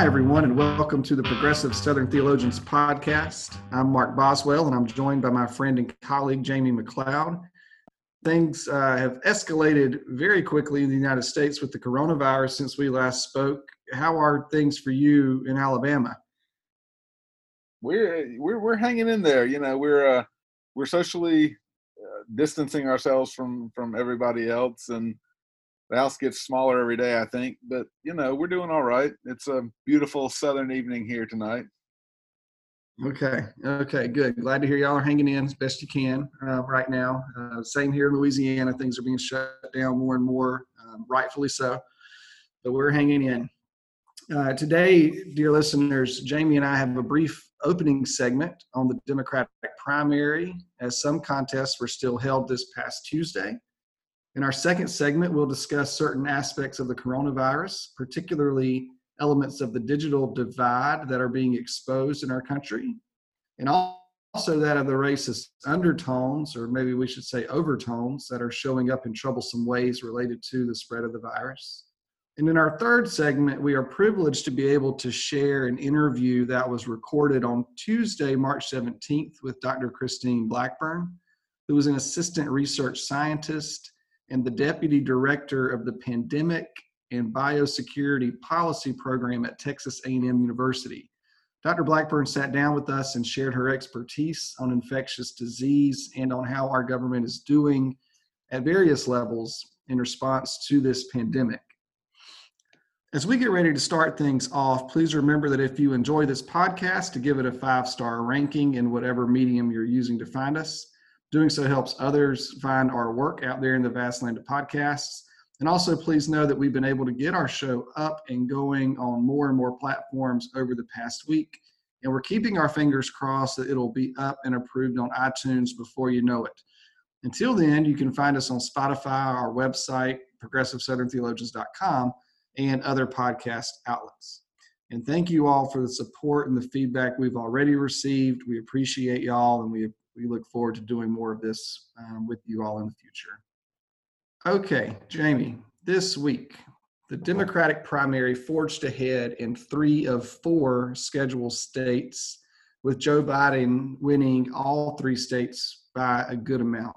Hi, everyone, and welcome to the Progressive Southern Theologians podcast. I'm Mark Boswell, and I'm joined by my friend and colleague, Jamie McLeod. Things uh, have escalated very quickly in the United States with the coronavirus since we last spoke. How are things for you in Alabama? We're we're we're hanging in there. You know, we're uh, we're socially uh, distancing ourselves from from everybody else, and the house gets smaller every day, I think. But you know, we're doing all right. It's a beautiful southern evening here tonight. Okay. Okay. Good. Glad to hear y'all are hanging in as best you can uh, right now. Uh, same here in Louisiana. Things are being shut down more and more, um, rightfully so. But we're hanging in. Uh, today, dear listeners, Jamie and I have a brief opening segment on the Democratic primary, as some contests were still held this past Tuesday. In our second segment, we'll discuss certain aspects of the coronavirus, particularly elements of the digital divide that are being exposed in our country, and also that of the racist undertones, or maybe we should say overtones, that are showing up in troublesome ways related to the spread of the virus. And in our third segment, we are privileged to be able to share an interview that was recorded on Tuesday, March 17th, with Dr. Christine Blackburn, who is an assistant research scientist and the deputy director of the Pandemic and Biosecurity Policy Program at Texas A&M University. Dr. Blackburn sat down with us and shared her expertise on infectious disease and on how our government is doing at various levels in response to this pandemic. As we get ready to start things off, please remember that if you enjoy this podcast, to give it a five star ranking in whatever medium you're using to find us. Doing so helps others find our work out there in the vast land of podcasts. And also, please know that we've been able to get our show up and going on more and more platforms over the past week. And we're keeping our fingers crossed that it'll be up and approved on iTunes before you know it. Until then, you can find us on Spotify, our website, progressivesoutherntheologians.com, and other podcast outlets. And thank you all for the support and the feedback we've already received. We appreciate y'all, and we we look forward to doing more of this um, with you all in the future. Okay, Jamie, this week, the Democratic primary forged ahead in three of four scheduled states, with Joe Biden winning all three states by a good amount.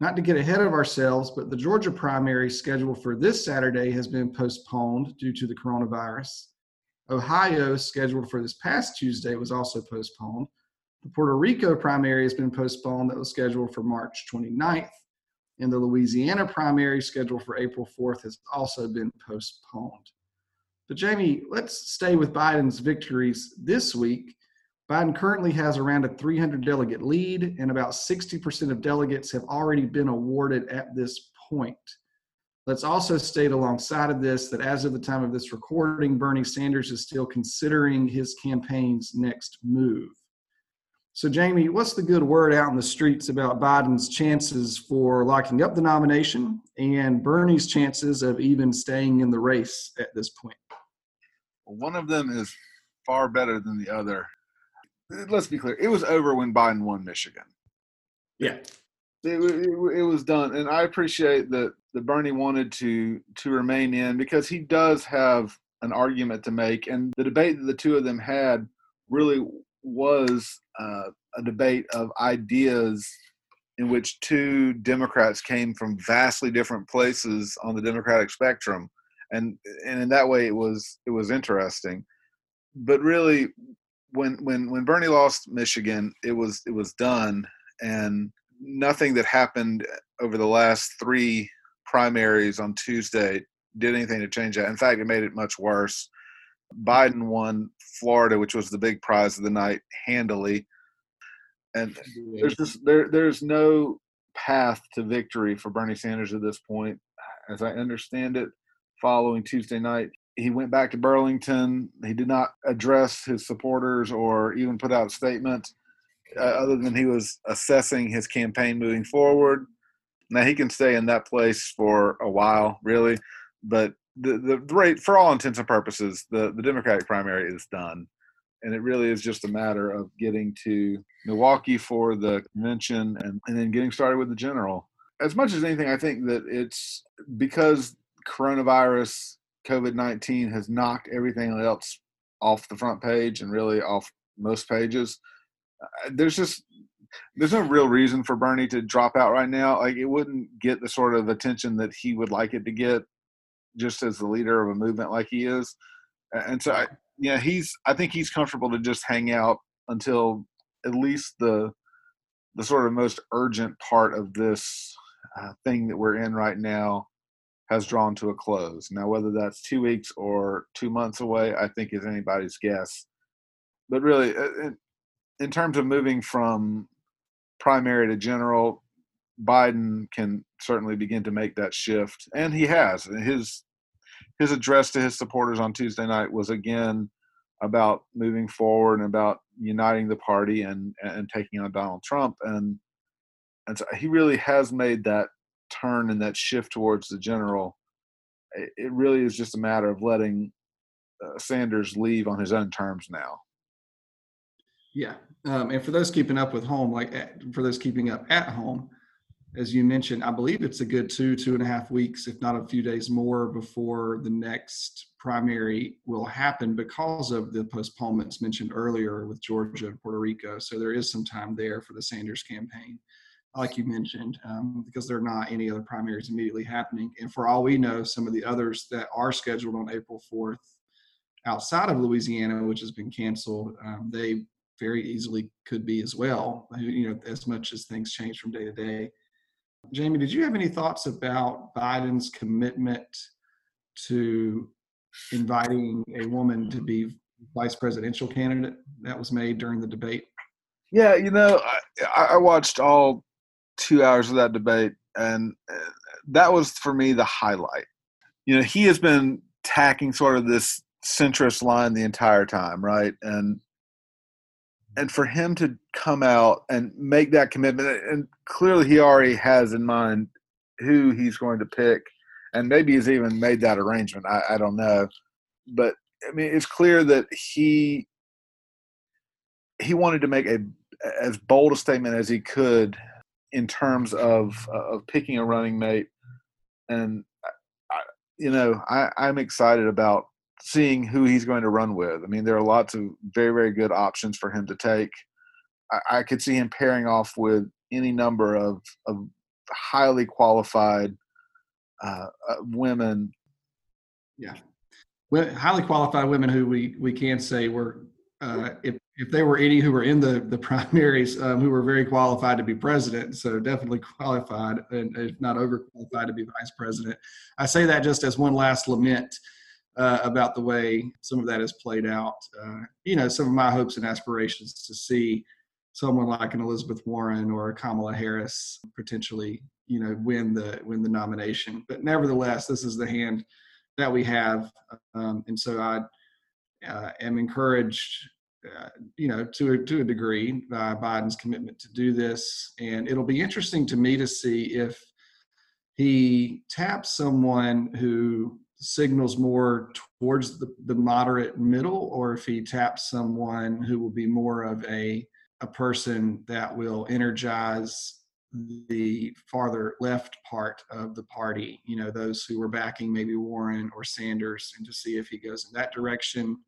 Not to get ahead of ourselves, but the Georgia primary scheduled for this Saturday has been postponed due to the coronavirus. Ohio, scheduled for this past Tuesday, was also postponed. The Puerto Rico primary has been postponed, that was scheduled for March 29th. And the Louisiana primary, scheduled for April 4th, has also been postponed. But, Jamie, let's stay with Biden's victories this week. Biden currently has around a 300 delegate lead, and about 60% of delegates have already been awarded at this point. Let's also state alongside of this that as of the time of this recording, Bernie Sanders is still considering his campaign's next move. So, Jamie, what's the good word out in the streets about Biden's chances for locking up the nomination and Bernie's chances of even staying in the race at this point? One of them is far better than the other. Let's be clear. It was over when Biden won Michigan. Yeah. It, it, it was done. And I appreciate that, that Bernie wanted to to remain in because he does have an argument to make. And the debate that the two of them had really was uh, a debate of ideas in which two Democrats came from vastly different places on the Democratic spectrum, and and in that way it was it was interesting. But really, when when when Bernie lost Michigan, it was it was done, and nothing that happened over the last three primaries on Tuesday did anything to change that. In fact, it made it much worse. Biden won Florida, which was the big prize of the night, handily. And there's just there there's no path to victory for Bernie Sanders at this point. As I understand it, following Tuesday night, he went back to Burlington. He did not address his supporters or even put out a statement uh, other than he was assessing his campaign moving forward. Now he can stay in that place for a while, really, but the, the rate for all intents and purposes, the, the Democratic primary is done. And it really is just a matter of getting to Milwaukee for the convention and, and then getting started with the general. As much as anything, I think that it's because coronavirus COVID 19 has knocked everything else off the front page and really off most pages. Uh, there's just there's no real reason for Bernie to drop out right now. Like it wouldn't get the sort of attention that he would like it to get, just as the leader of a movement like he is. And so, I, yeah, he's. I think he's comfortable to just hang out until at least the the sort of most urgent part of this uh, thing that we're in right now has drawn to a close. Now, whether that's two weeks or two months away, I think is anybody's guess. But really, uh, in terms of moving from primary to general, Biden can certainly begin to make that shift, and he has. His his address to his supporters on Tuesday night was again about moving forward and about uniting the party and and taking on Donald Trump, and and so he really has made that turn and that shift towards the general. It really is just a matter of letting uh, Sanders leave on his own terms now. Yeah, um, and for those keeping up with home, like for those keeping up at home, as you mentioned, I believe it's a good two, two and a half weeks, if not a few days more, before the next primary will happen because of the postponements mentioned earlier with Georgia and Puerto Rico. So there is some time there for the Sanders campaign, like you mentioned, um, because there are not any other primaries immediately happening. And for all we know, some of the others that are scheduled on April 4th outside of Louisiana, which has been canceled, um, they very easily could be as well, you know, as much as things change from day to day. Jamie, did you have any thoughts about Biden's commitment to inviting a woman to be vice presidential candidate that was made during the debate? Yeah, you know, I, I watched all two hours of that debate, and uh, that was for me the highlight. You know, he has been tacking sort of this centrist line the entire time, right? And and for him to come out and make that commitment and clearly he already has in mind who he's going to pick and maybe he's even made that arrangement i, I don't know. But i mean it's clear that he he wanted to make a as bold a statement as he could in terms of uh, of picking a running mate. And I, you know I, i'm excited about seeing who he's going to run with. I mean, there are lots of very, very good options for him to take. I, I could see him pairing off with any number of, of highly qualified uh, uh, women. Yeah. Well, highly qualified women who we, we can say were, uh, if, if there were any who were in the, the primaries um, who were very qualified to be president, so definitely qualified and if not overqualified to be vice president. I say that just as one last lament uh, about the way some of that has played out. Uh, you know, some of my hopes and aspirations to see someone like an Elizabeth Warren or a Kamala Harris potentially, you know, win the win the nomination. But nevertheless, this is the hand that we have, um, and so I uh, am encouraged. Uh, you know, to a, to a degree, by Biden's commitment to do this, and it'll be interesting to me to see if he taps someone who signals more towards the, the moderate middle or if he taps someone who will be more of a a person that will energize the farther left part of the party you know those who were backing maybe warren or sanders and to see if he goes in that direction.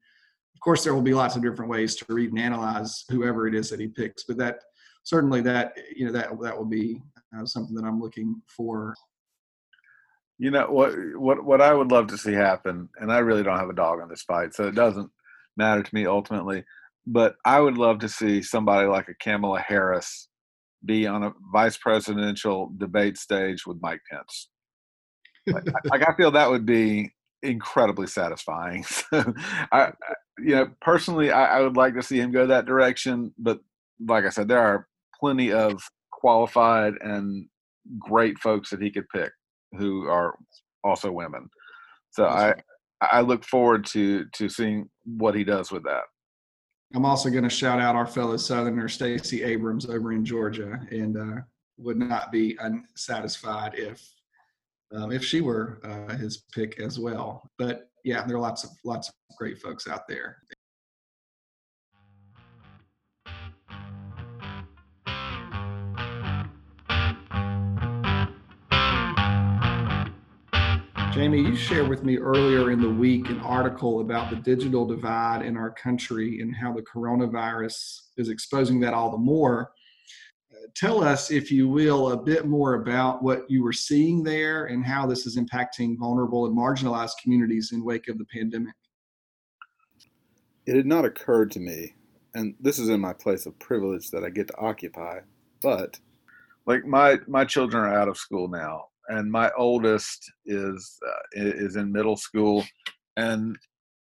Of course there will be lots of different ways to read and analyze whoever it is that he picks but that certainly that you know that that will be uh, something that i'm looking for you know what what what I would love to see happen, and I really don't have a dog on this fight, so it doesn't matter to me ultimately. But I would love to see somebody like a Kamala Harris be on a vice presidential debate stage with Mike Pence. like, like I feel that would be incredibly satisfying. I, you know, personally, I, I would like to see him go that direction. But like I said, there are plenty of qualified and great folks that he could pick who are also women. So I I look forward to to seeing what he does with that. I'm also going to shout out our fellow Southerner Stacey Abrams over in Georgia, and uh, would not be unsatisfied if um, if she were uh, his pick as well. But yeah, there are lots of lots of great folks out there. Jamie, you shared with me earlier in the week an article about the digital divide in our country and how the coronavirus is exposing that all the more. Uh, tell us, if you will, a bit more about what you were seeing there and how this is impacting vulnerable and marginalized communities in wake of the pandemic. It had not occurred to me, and this is in my place of privilege that I get to occupy, but like my my children are out of school now and my oldest is uh, is in middle school and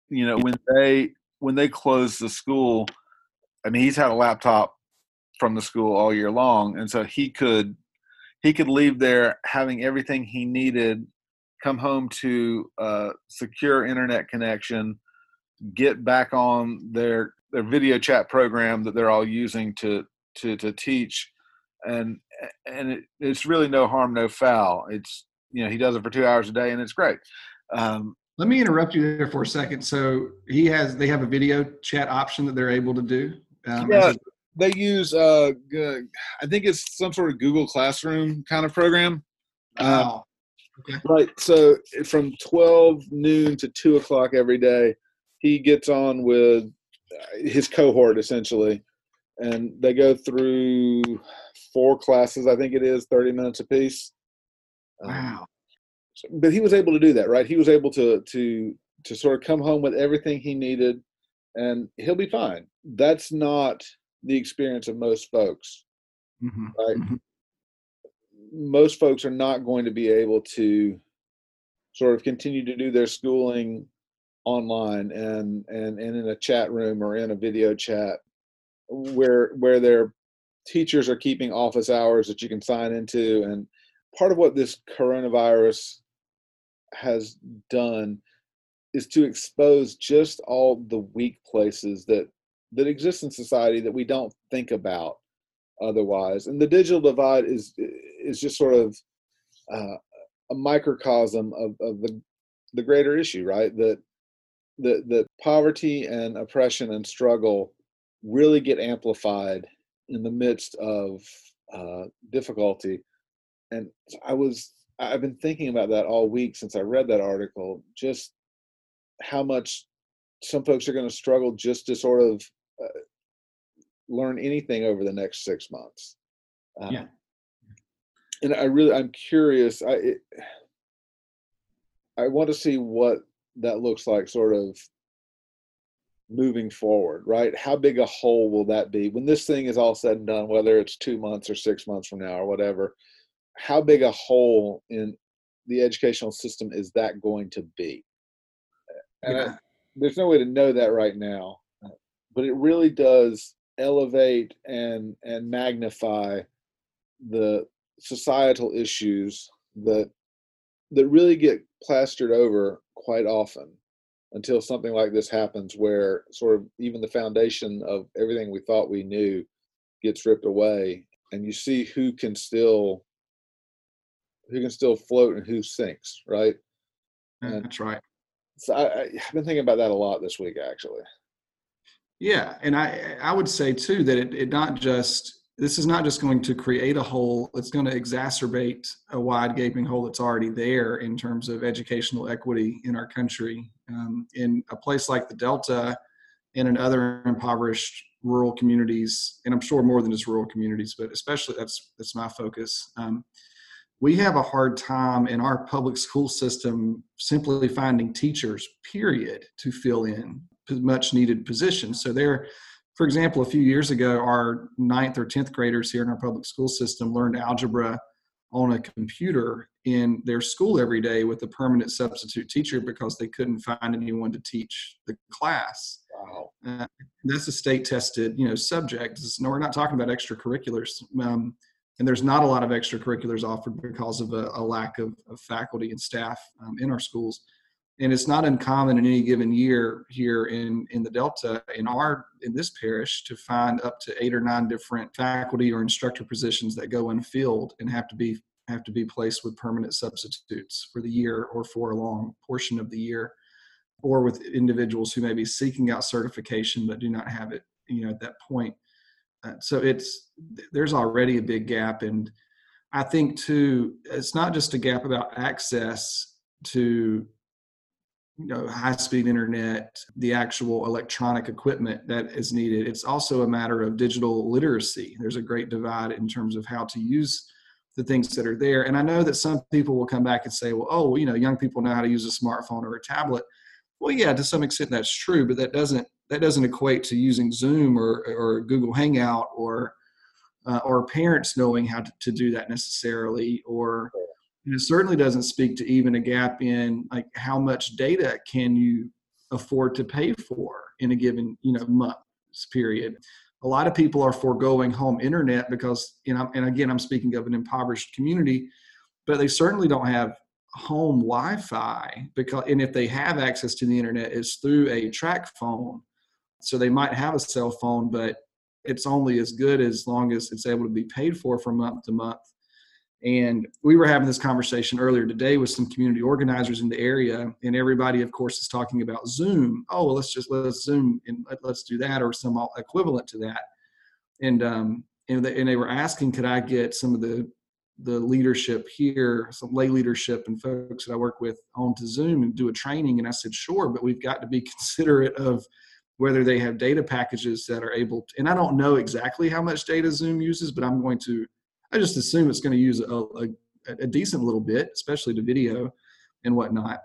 you know when they when they close the school i mean he's had a laptop from the school all year long and so he could he could leave there having everything he needed come home to a secure internet connection get back on their their video chat program that they're all using to to to teach and and it, it's really no harm, no foul. It's you know he does it for two hours a day, and it's great. Um, Let me interrupt you there for a second. So he has they have a video chat option that they're able to do. Um, yeah, they use uh, I think it's some sort of Google Classroom kind of program. Wow. okay. Right. So from twelve noon to two o'clock every day, he gets on with uh, his cohort essentially, and they go through four classes, I think it is, 30 minutes apiece. Um, wow. Um, so, but he was able to do that, right? He was able to to to sort of come home with everything he needed, and he'll be fine. That's not the experience of most folks, mm-hmm. right? Mm-hmm. Most folks are not going to be able to sort of continue to do their schooling online and and and in a chat room or in a video chat where where they're teachers are keeping office hours that you can sign into and part of what this coronavirus has done is to expose just all the weak places that that exist in society that we don't think about otherwise. And the digital divide is is just sort of uh, a microcosm of, of the the greater issue right? That that that poverty and oppression and struggle really get amplified in the midst of uh, difficulty. And I was, I've been thinking about that all week since I read that article, just how much some folks are going to struggle just to sort of uh, learn anything over the next six months. Uh, yeah. And I really, I'm curious. I, it, I want to see what that looks like, sort of moving forward, right? How big a hole will that be when this thing is all said and done, whether it's two months or six months from now or whatever? How big a hole in the educational system is that going to be? And yeah. I, there's no way to know that right now, but it really does elevate and and magnify the societal issues that that really get plastered over quite often until something like this happens where sort of even the foundation of everything we thought we knew gets ripped away and you see who can still who can still float and who sinks right? Mm, and that's right. so I, i've been thinking about that a lot this week actually. Yeah and i i would say too that it, it not just this is not just going to create a hole, it's going to exacerbate a wide gaping hole that's already there in terms of educational equity in our country. Um, in a place like the Delta and in other impoverished rural communities, and I'm sure more than just rural communities, but especially that's that's my focus. Um, we have a hard time in our public school system simply finding teachers, period, to fill in much needed positions. So they're for example, a few years ago, our ninth or 10th graders here in our public school system learned algebra on a computer in their school every day with a permanent substitute teacher because they couldn't find anyone to teach the class. Wow. Uh, that's a state tested, you know, subject. No, we're not talking about extracurriculars. Um, and there's not a lot of extracurriculars offered because of a, a lack of, of, faculty and staff um, in our schools and it's not uncommon in any given year here in in the delta in our in this parish to find up to eight or nine different faculty or instructor positions that go unfilled and have to be have to be placed with permanent substitutes for the year or for a long portion of the year or with individuals who may be seeking out certification but do not have it you know at that point. Uh, so it's there's already a big gap and i think too it's not just a gap about access to you know high speed internet the actual electronic equipment that is needed. It's also a matter of digital literacy. There's a great divide in terms of how to use the things that are there. And i know that some people will come back and say well oh you know young people know how to use a smartphone or a tablet. Well yeah to some extent that's true but that doesn't that doesn't equate to using zoom or or google hangout or uh, or parents knowing how to, to do that necessarily or and it certainly doesn't speak to even a gap in like how much data can you afford to pay for in a given you know month period a lot of people are foregoing home internet because you know and again i'm speaking of an impoverished community but they certainly don't have home wi-fi because and if they have access to the internet it's through a TracFone. so they might have a cell phone but it's only as good as long as it's able to be paid for from month to month and we were having this conversation earlier today with some community organizers in the area, and everybody, of course, is talking about Zoom. Oh, well, let's just let's Zoom and let's do that, or some equivalent to that. And um, and they, and they were asking, could I get some of the the leadership here, some lay leadership and folks that I work with on to Zoom and do a training? And I said, sure, but we've got to be considerate of whether they have data packages that are able to, and I don't know exactly how much data Zoom uses, but I'm going to I just assume it's going to use a, a, a decent little bit, especially to video and whatnot.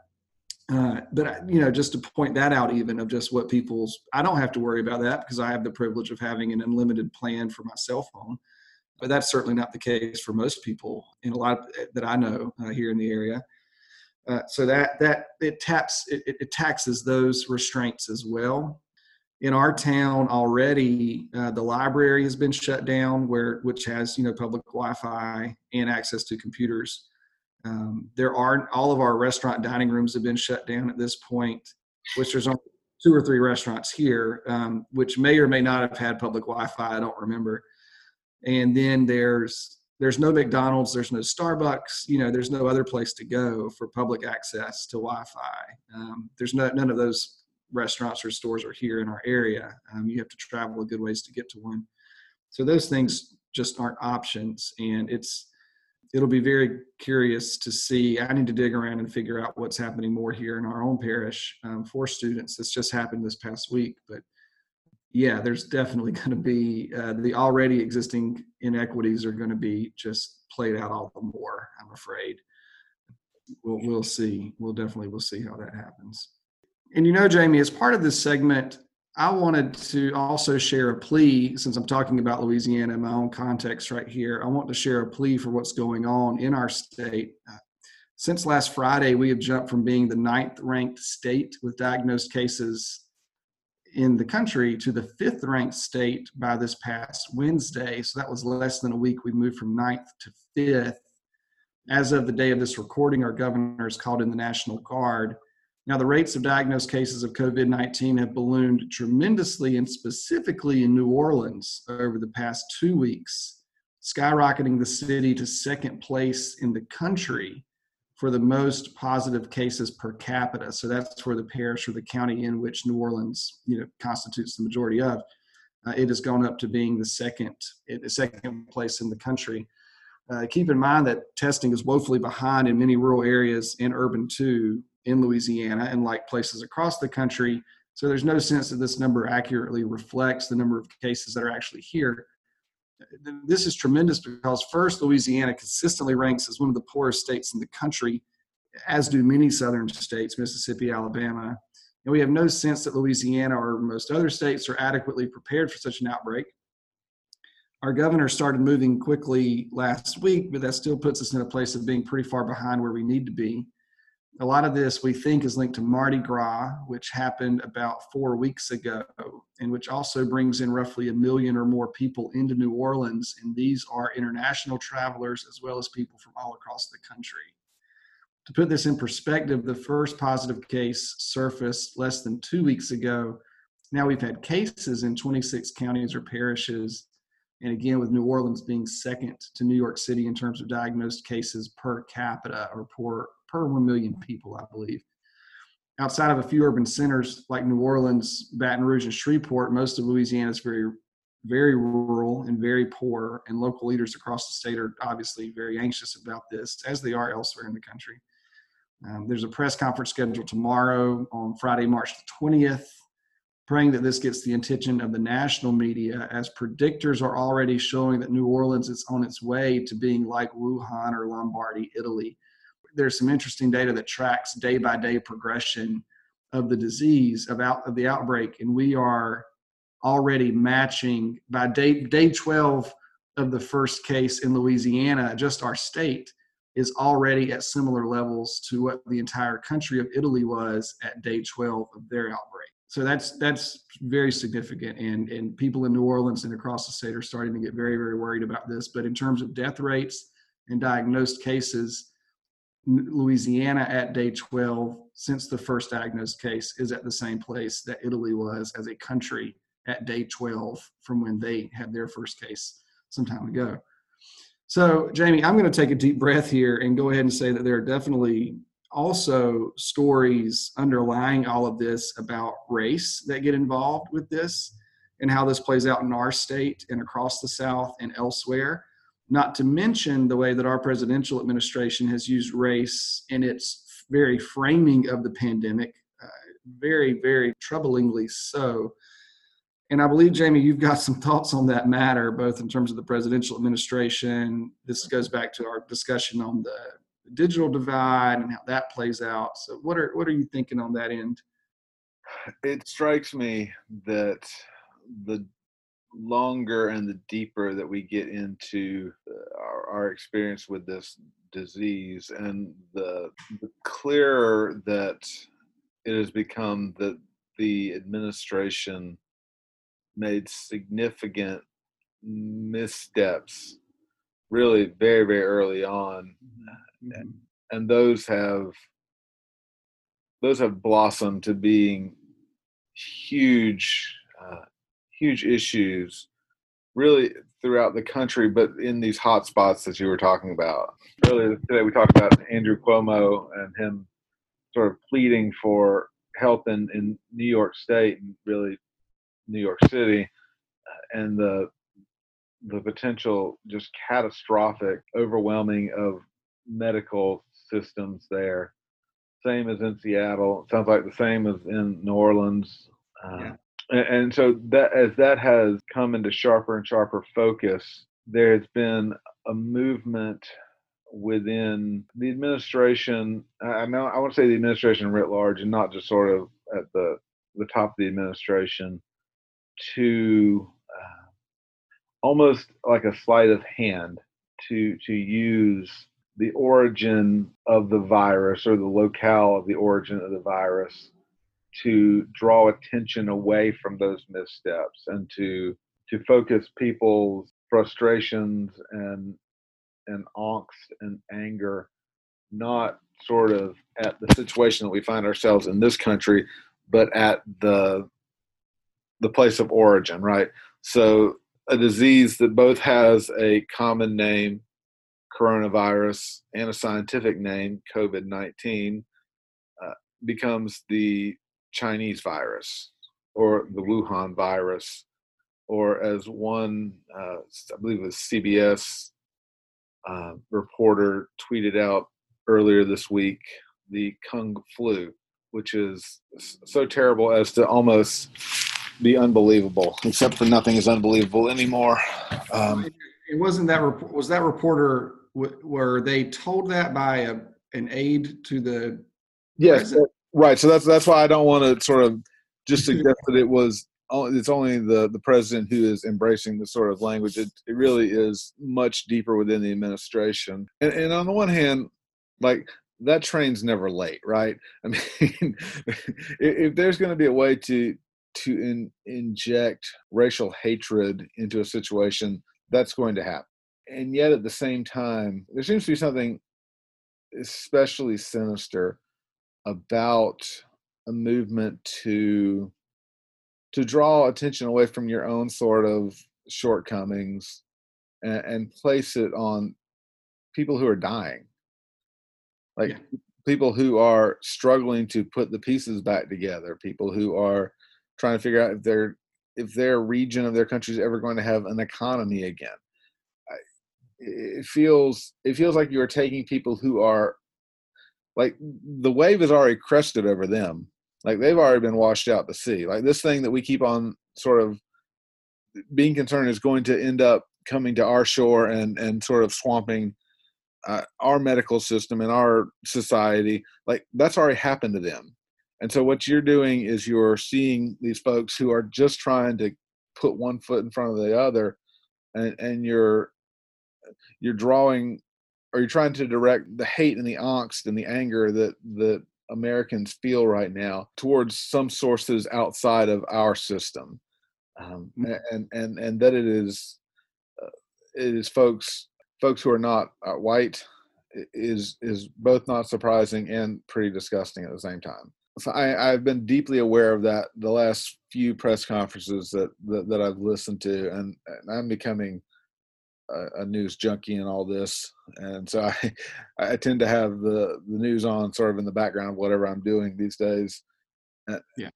Uh, but you know, just to point that out, even of just what people's, I don't have to worry about that because I have the privilege of having an unlimited plan for my cell phone. But that's certainly not the case for most people, and a lot of, that I know uh, here in the area. Uh, so that that it taps it, it taxes those restraints as well in our town already uh, the library has been shut down where which has you know public wi-fi and access to computers. Um, there are all of our restaurant dining rooms have been shut down at this point which there's only two or three restaurants here um, which may or may not have had public wi-fi i don't remember. And then there's there's no mcdonald's there's no starbucks you know there's no other place to go for public access to wi-fi. Um, there's no, none of those restaurants or stores are here in our area. Um, you have to travel a good ways to get to one. So those things just aren't options, and it's it'll be very curious to see. I need to dig around and figure out what's happening more here in our own parish um, for students. This just happened this past week, but yeah, there's definitely going to be uh, the already existing inequities are going to be just played out all the more. I'm afraid. We'll we'll see. We'll definitely we'll see how that happens. And you know, Jamie, as part of this segment, I wanted to also share a plea since I'm talking about Louisiana in my own context right here. I want to share a plea for what's going on in our state. Uh, since last Friday, we have jumped from being the ninth ranked state with diagnosed cases in the country to the fifth ranked state by this past Wednesday. So that was less than a week. We moved from ninth to fifth. As of the day of this recording, our governor has called in the National Guard. Now, the rates of diagnosed cases of COVID 19 have ballooned tremendously and specifically in New Orleans over the past two weeks, skyrocketing the city to second place in the country for the most positive cases per capita. So that's for the parish or the county in which New Orleans you know, constitutes the majority of. Uh, it has gone up to being the second, the second place in the country. Uh, keep in mind that testing is woefully behind in many rural areas and urban too, in Louisiana and like places across the country. So there's no sense that this number accurately reflects the number of cases that are actually here. This is tremendous because first, Louisiana consistently ranks as one of the poorest states in the country, as do many southern states, Mississippi, Alabama. And we have no sense that Louisiana or most other states are adequately prepared for such an outbreak. Our governor started moving quickly last week, but that still puts us in a place of being pretty far behind where we need to be a lot of this we think is linked to Mardi Gras, which happened about four weeks ago, and which also brings in roughly a million or more people into New Orleans. And these are international travelers as well as people from all across the country. To put this in perspective, the first positive case surfaced less than two weeks ago. Now we've had cases in 26 counties or parishes. And again, with New Orleans being second to New York City in terms of diagnosed cases per capita or per, per 1 million people, I believe. Outside of a few urban centers like New Orleans, Baton Rouge, and Shreveport, most of Louisiana is very, very rural and very poor, and local leaders across the state are obviously very anxious about this, as they are elsewhere in the country. Um, there's a press conference scheduled tomorrow on Friday, March the 20th, praying that this gets the attention of the national media as predictors are already showing that New Orleans is on its way to being like Wuhan or Lombardy, Italy. There's some interesting data that tracks day by day progression of the disease, of, out, of the outbreak, and we are already matching by day, day 12 of the first case in Louisiana, just our state is already at similar levels to what the entire country of Italy was at day 12 of their outbreak. So that's that's very significant, and and people in New Orleans and across the state are starting to get very very worried about this. But in terms of death rates and diagnosed cases, Louisiana at day 12 since the first diagnosed case is at the same place that Italy was as a country at day 12 from when they had their first case some time ago. So, Jamie, I'm going to take a deep breath here and go ahead and say that there are definitely also stories underlying all of this about race that get involved with this and how this plays out in our state and across the South and elsewhere. Not to mention the way that our presidential administration has used race in its very framing of the pandemic, uh, very, very troublingly so, and I believe, Jamie, you've got some thoughts on that matter, both in terms of the presidential administration. This goes back to our discussion on the digital divide and how that plays out. So, what are what are you thinking on that end? It strikes me that the longer and the deeper that we get into uh, our, our experience with this disease, and the, the clearer that it has become that the administration made significant missteps really very very early on mm-hmm. and, and those have those have blossomed to being huge uh, huge issues really throughout the country but in these hot spots that you were talking about earlier today we talked about andrew cuomo and him sort of pleading for help in, in new york state and really New York City, uh, and the the potential just catastrophic overwhelming of medical systems there. Same as in Seattle. Sounds like the same as in New Orleans. Uh, yeah. And, so that as that has come into sharper and sharper focus, there has been a movement within the administration. I know I want to say the administration writ large, and not just sort of at the the top of the administration, to uh, almost like a sleight of hand to to use the origin of the virus or the locale of the origin of the virus to draw attention away from those missteps and to to focus people's frustrations and and angst and anger not sort of at the situation that we find ourselves in this country but at the the place of origin, right? So a disease that both has a common name, coronavirus, and a scientific name, COVID 19, uh, becomes the Chinese virus or the Wuhan virus, or as one, uh, I believe it was CBS uh, reporter tweeted out earlier this week, the Kung flu, which is so terrible as to almost be unbelievable, except for nothing is unbelievable anymore. Um, it wasn't that was that reporter were they told that by a, an aide to the yes president? Right so that's that's why i don't want to sort of just suggest that it was it's only the the president who is embracing the sort of language. It, it really is much deeper within the administration. And, and on the one hand like that train's never late right? I mean if there's going to be a way to to in, inject racial hatred into a situation, that's going to happen. And yet, at the same time, there seems to be something especially sinister about a movement to to draw attention away from your own sort of shortcomings and, and place it on people who are dying like yeah. people who are struggling to put the pieces back together people who are trying to figure out if their if their region of their country is ever going to have an economy again. It feels it feels like you are taking people who are like the wave is already crested over them. Like they've already been washed out to sea. Like this thing that we keep on sort of being concerned is going to end up coming to our shore and and sort of swamping uh, our medical system and our society. Like that's already happened to them. And so what you're doing is you're seeing these folks who are just trying to put one foot in front of the other, and and you're you're drawing or you're trying to direct the hate and the angst and the anger that that Americans feel right now towards some sources outside of our system, um, mm. and and and that it is uh, it is folks folks who are not uh, white is is both not surprising and pretty disgusting at the same time. So I, I've been deeply aware of that the last few press conferences that that, that I've listened to, and, and I'm becoming a, a, news junkie and all this, and so I I tend to have the the news on sort of in the background of whatever I'm doing these days. And, yeah,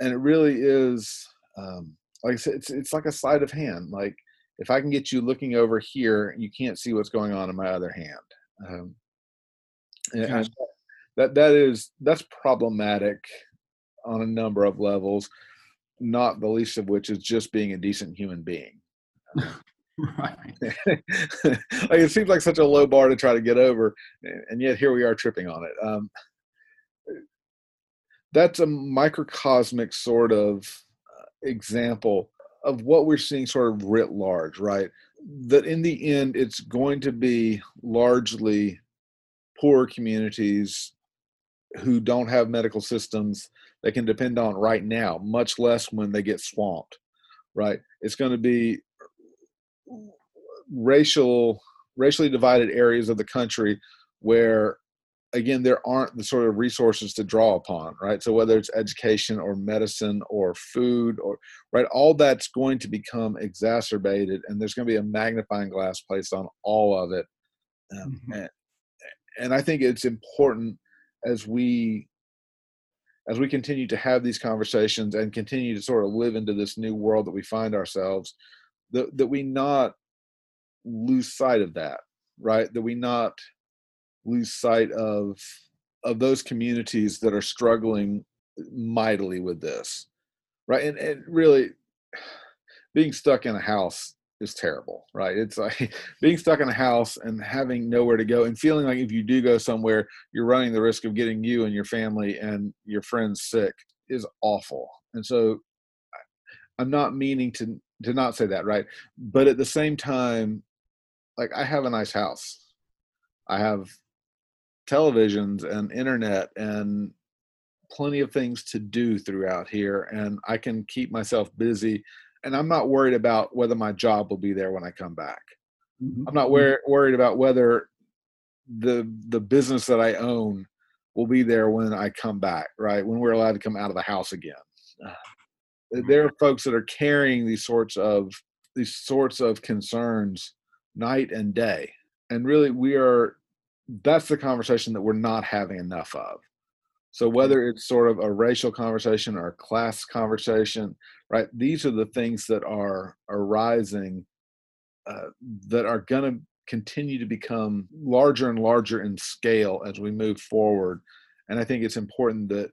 and it really is um, like I said, it's it's like a sleight of hand. Like if I can get you looking over here, you can't see what's going on in my other hand. Um, and that that is that's problematic on a number of levels. Not the least of which is just being a decent human being. Right. it seems like such a low bar to try to get over, and yet here we are tripping on it. Um, that's a microcosmic sort of uh, example of what we're seeing sort of writ large, right? That in the end, it's going to be largely poor communities who don't have medical systems they can depend on right now, much less when they get swamped, right? It's going to be racial racially divided areas of the country where again there aren't the sort of resources to draw upon right? So whether it's education or medicine or food or right? All that's going to become exacerbated and there's going to be a magnifying glass placed on all of it. Um, mm-hmm. and, and i think it's important as we as we continue to have these conversations and continue to sort of live into this new world that we find ourselves that, that we not lose sight of that right? That we not lose sight of of those communities that are struggling mightily with this right? And, and really being stuck in a house is terrible right? It's like being stuck in a house and having nowhere to go and feeling like if you do go somewhere you're running the risk of getting you and your family and your friends sick is awful. And so i'm not meaning to to not say that right but at the same time like i have a nice house i have televisions and internet and plenty of things to do throughout here and i can keep myself busy and i'm not worried about whether my job will be there when i come back mm-hmm. i'm not mm-hmm. wor- worried about whether the the business that i own will be there when i come back right when we're allowed to come out of the house again there are folks that are carrying these sorts of these sorts of concerns night and day and really we are that's the conversation that we're not having enough of. So whether it's sort of a racial conversation or a class conversation right these are the things that are arising uh, that are going to continue to become larger and larger in scale as we move forward and i think it's important that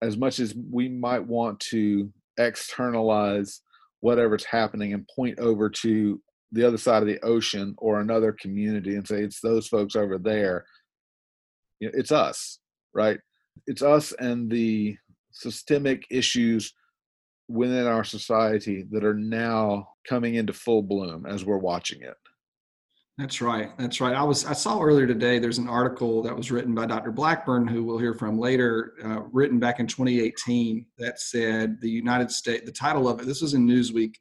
as much as we might want to externalize whatever's happening and point over to the other side of the ocean or another community and say it's those folks over there. It's us right? It's us and the systemic issues within our society that are now coming into full bloom as we're watching it that's right. That's right. I was I saw earlier today. There's an article that was written by Dr. Blackburn, who we'll hear from later, uh, written back in 2018, that said the United States. The title of it. This was in Newsweek.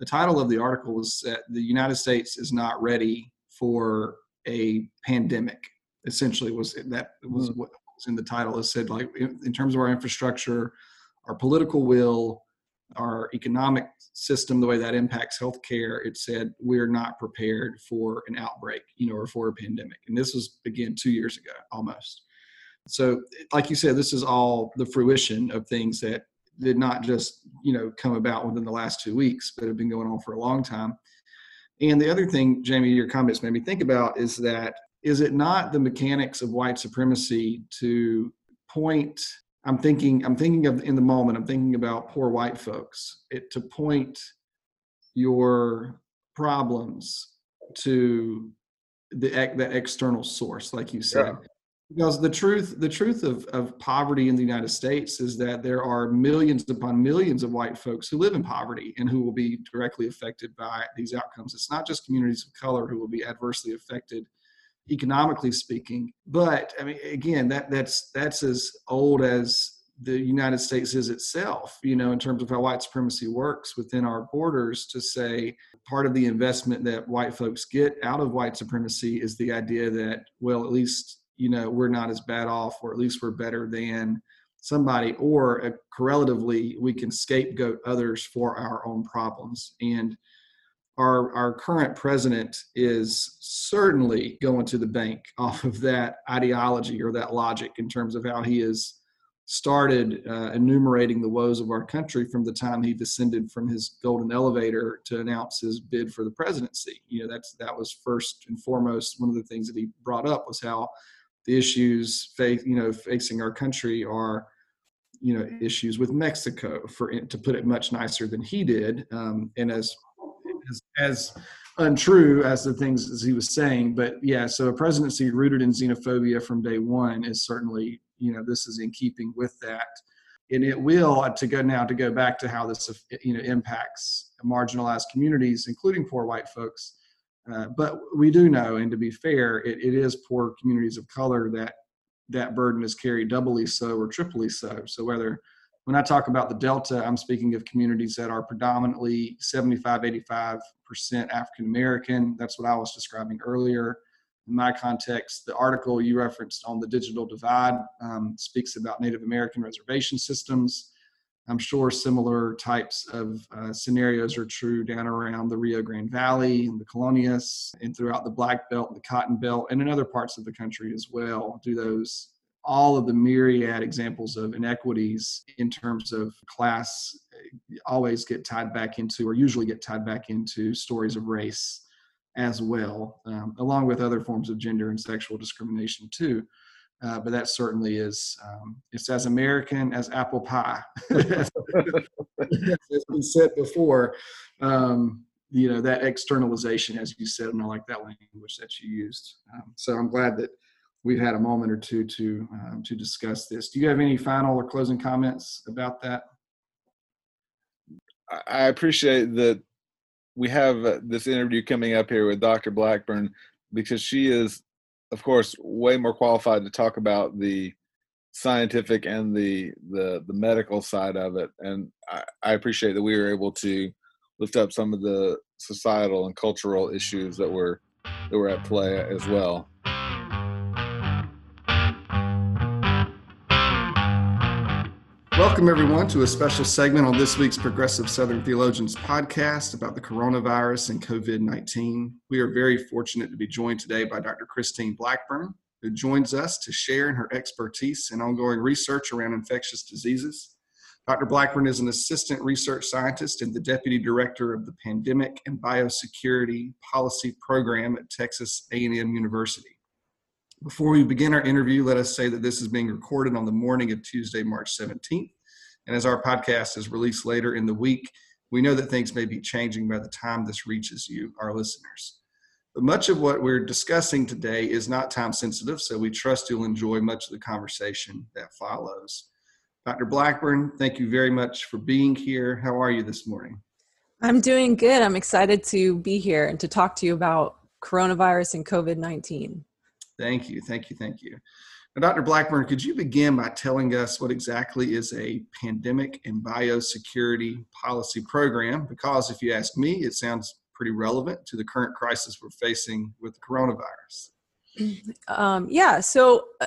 The title of the article was that the United States is not ready for a pandemic. Essentially, was that was hmm. what was in the title. It said like in, in terms of our infrastructure, our political will, our economic system, the way that impacts healthcare, it said we're not prepared for an outbreak, you know, or for a pandemic. And this was again two years ago, almost. So, like you said, this is all the fruition of things that did not just, you know, come about within the last two weeks, but have been going on for a long time. And the other thing, Jamie, your comments made me think about is that is it not the mechanics of white supremacy to point i'm thinking i'm thinking of in the moment i'm thinking about poor white folks. It to point your problems to the that external source like you said. Yeah. because the truth the truth of, of poverty in the united states is that there are millions upon millions of white folks who live in poverty and who will be directly affected by these outcomes. It's not just communities of color who will be adversely affected economically speaking. But I mean, again, that that's that's as old as the United States is itself, you know, in terms of how white supremacy works within our borders, to say part of the investment that white folks get out of white supremacy is the idea that, well, at least, you know, we're not as bad off, or at least we're better than somebody, or uh, correlatively, we can scapegoat others for our own problems. And our, our current president is certainly going to the bank off of that ideology or that logic in terms of how he has started uh, enumerating the woes of our country from the time he descended from his golden elevator to announce his bid for the presidency. You know, that's that was first and foremost one of the things that he brought up was how the issues face, you know, facing our country are you know issues with Mexico, for to put it much nicer than he did, um, and as as, as untrue as the things as he was saying. But yeah, so a presidency rooted in xenophobia from day one is certainly, you know, this is in keeping with that. And it will uh, to go now to go back to how this you know impacts marginalized communities, including poor white folks. Uh, but we do know, and to be fair, it, it is poor communities of color that that burden is carried doubly so or triply so. So whether when I talk about the Delta, I'm speaking of communities that are predominantly 75, 85% African American. That's what I was describing earlier. In my context, the article you referenced on the digital divide um, speaks about Native American reservation systems. I'm sure similar types of uh, scenarios are true down around the Rio Grande Valley and the Colonias and throughout the Black Belt the Cotton Belt and in other parts of the country as well. Do those all of the myriad examples of inequities in terms of class eh, always get tied back into or usually get tied back into stories of race as well um, along with other forms of gender and sexual discrimination too. Uh, but that certainly is um, it's as american as apple pie. As we said before um, you know that externalization as you said and i like that language that you used. Um, so i'm glad that we've had a moment or two to um, to discuss this. Do you have any final or closing comments about that? I appreciate that we have uh, this interview coming up here with Dr. Blackburn because she is, of course, way more qualified to talk about the scientific and the the the medical side of it. And I, I appreciate that we were able to lift up some of the societal and cultural issues that were that were at play as well. Welcome, everyone, to a special segment on this week's Progressive Southern Theologians podcast about the coronavirus and COVID 19. We are very fortunate to be joined today by Dr. Christine Blackburn, who joins us to share in her expertise and ongoing research around infectious diseases. Dr. Blackburn is an assistant research scientist and the deputy director of the Pandemic and Biosecurity Policy Program at Texas A&M University. Before we begin our interview, let us say that this is being recorded on the morning of Tuesday, March 17th. And as our podcast is released later in the week, we know that things may be changing by the time this reaches you, our listeners. But much of what we're discussing today is not time sensitive, so we trust you'll enjoy much of the conversation that follows. Dr. Blackburn, thank you very much for being here. How are you this morning? I'm doing good. I'm excited to be here and to talk to you about coronavirus and COVID 19. Thank you, thank you, thank you. Now, Dr. Blackburn, could you begin by telling us what exactly is a pandemic and biosecurity policy program? Because if you ask me, it sounds pretty relevant to the current crisis we're facing with the coronavirus. Um, yeah, so uh,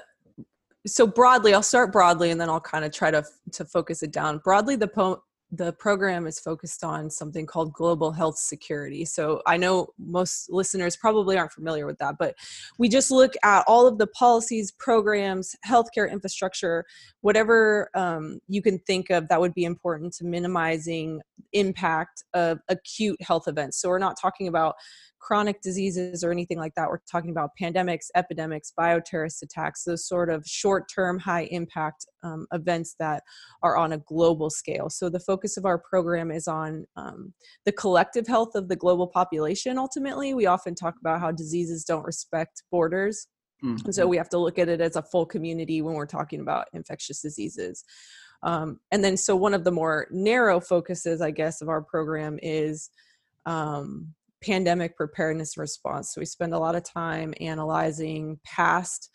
so broadly, I'll start broadly, and then I'll kind of try to to focus it down. Broadly, the po- the program is focused on something called global health security. So I know most listeners probably aren't familiar with that, but we just look at all of the policies, programs, healthcare infrastructure, whatever um, you can think of that would be important to minimizing impact of acute health events. So we're not talking about chronic diseases or anything like that. We're talking about pandemics, epidemics, bioterrorist attacks, those sort of short term, high impact um, events that are on a global scale. So the focus of our program is on um, the collective health of the global population ultimately. We often talk about how diseases don't respect borders. Mm-hmm. And so we have to look at it as a full community when we're talking about infectious diseases. Um, and then, so one of the more narrow focuses, I guess, of our program is um, pandemic preparedness response. So we spend a lot of time analyzing past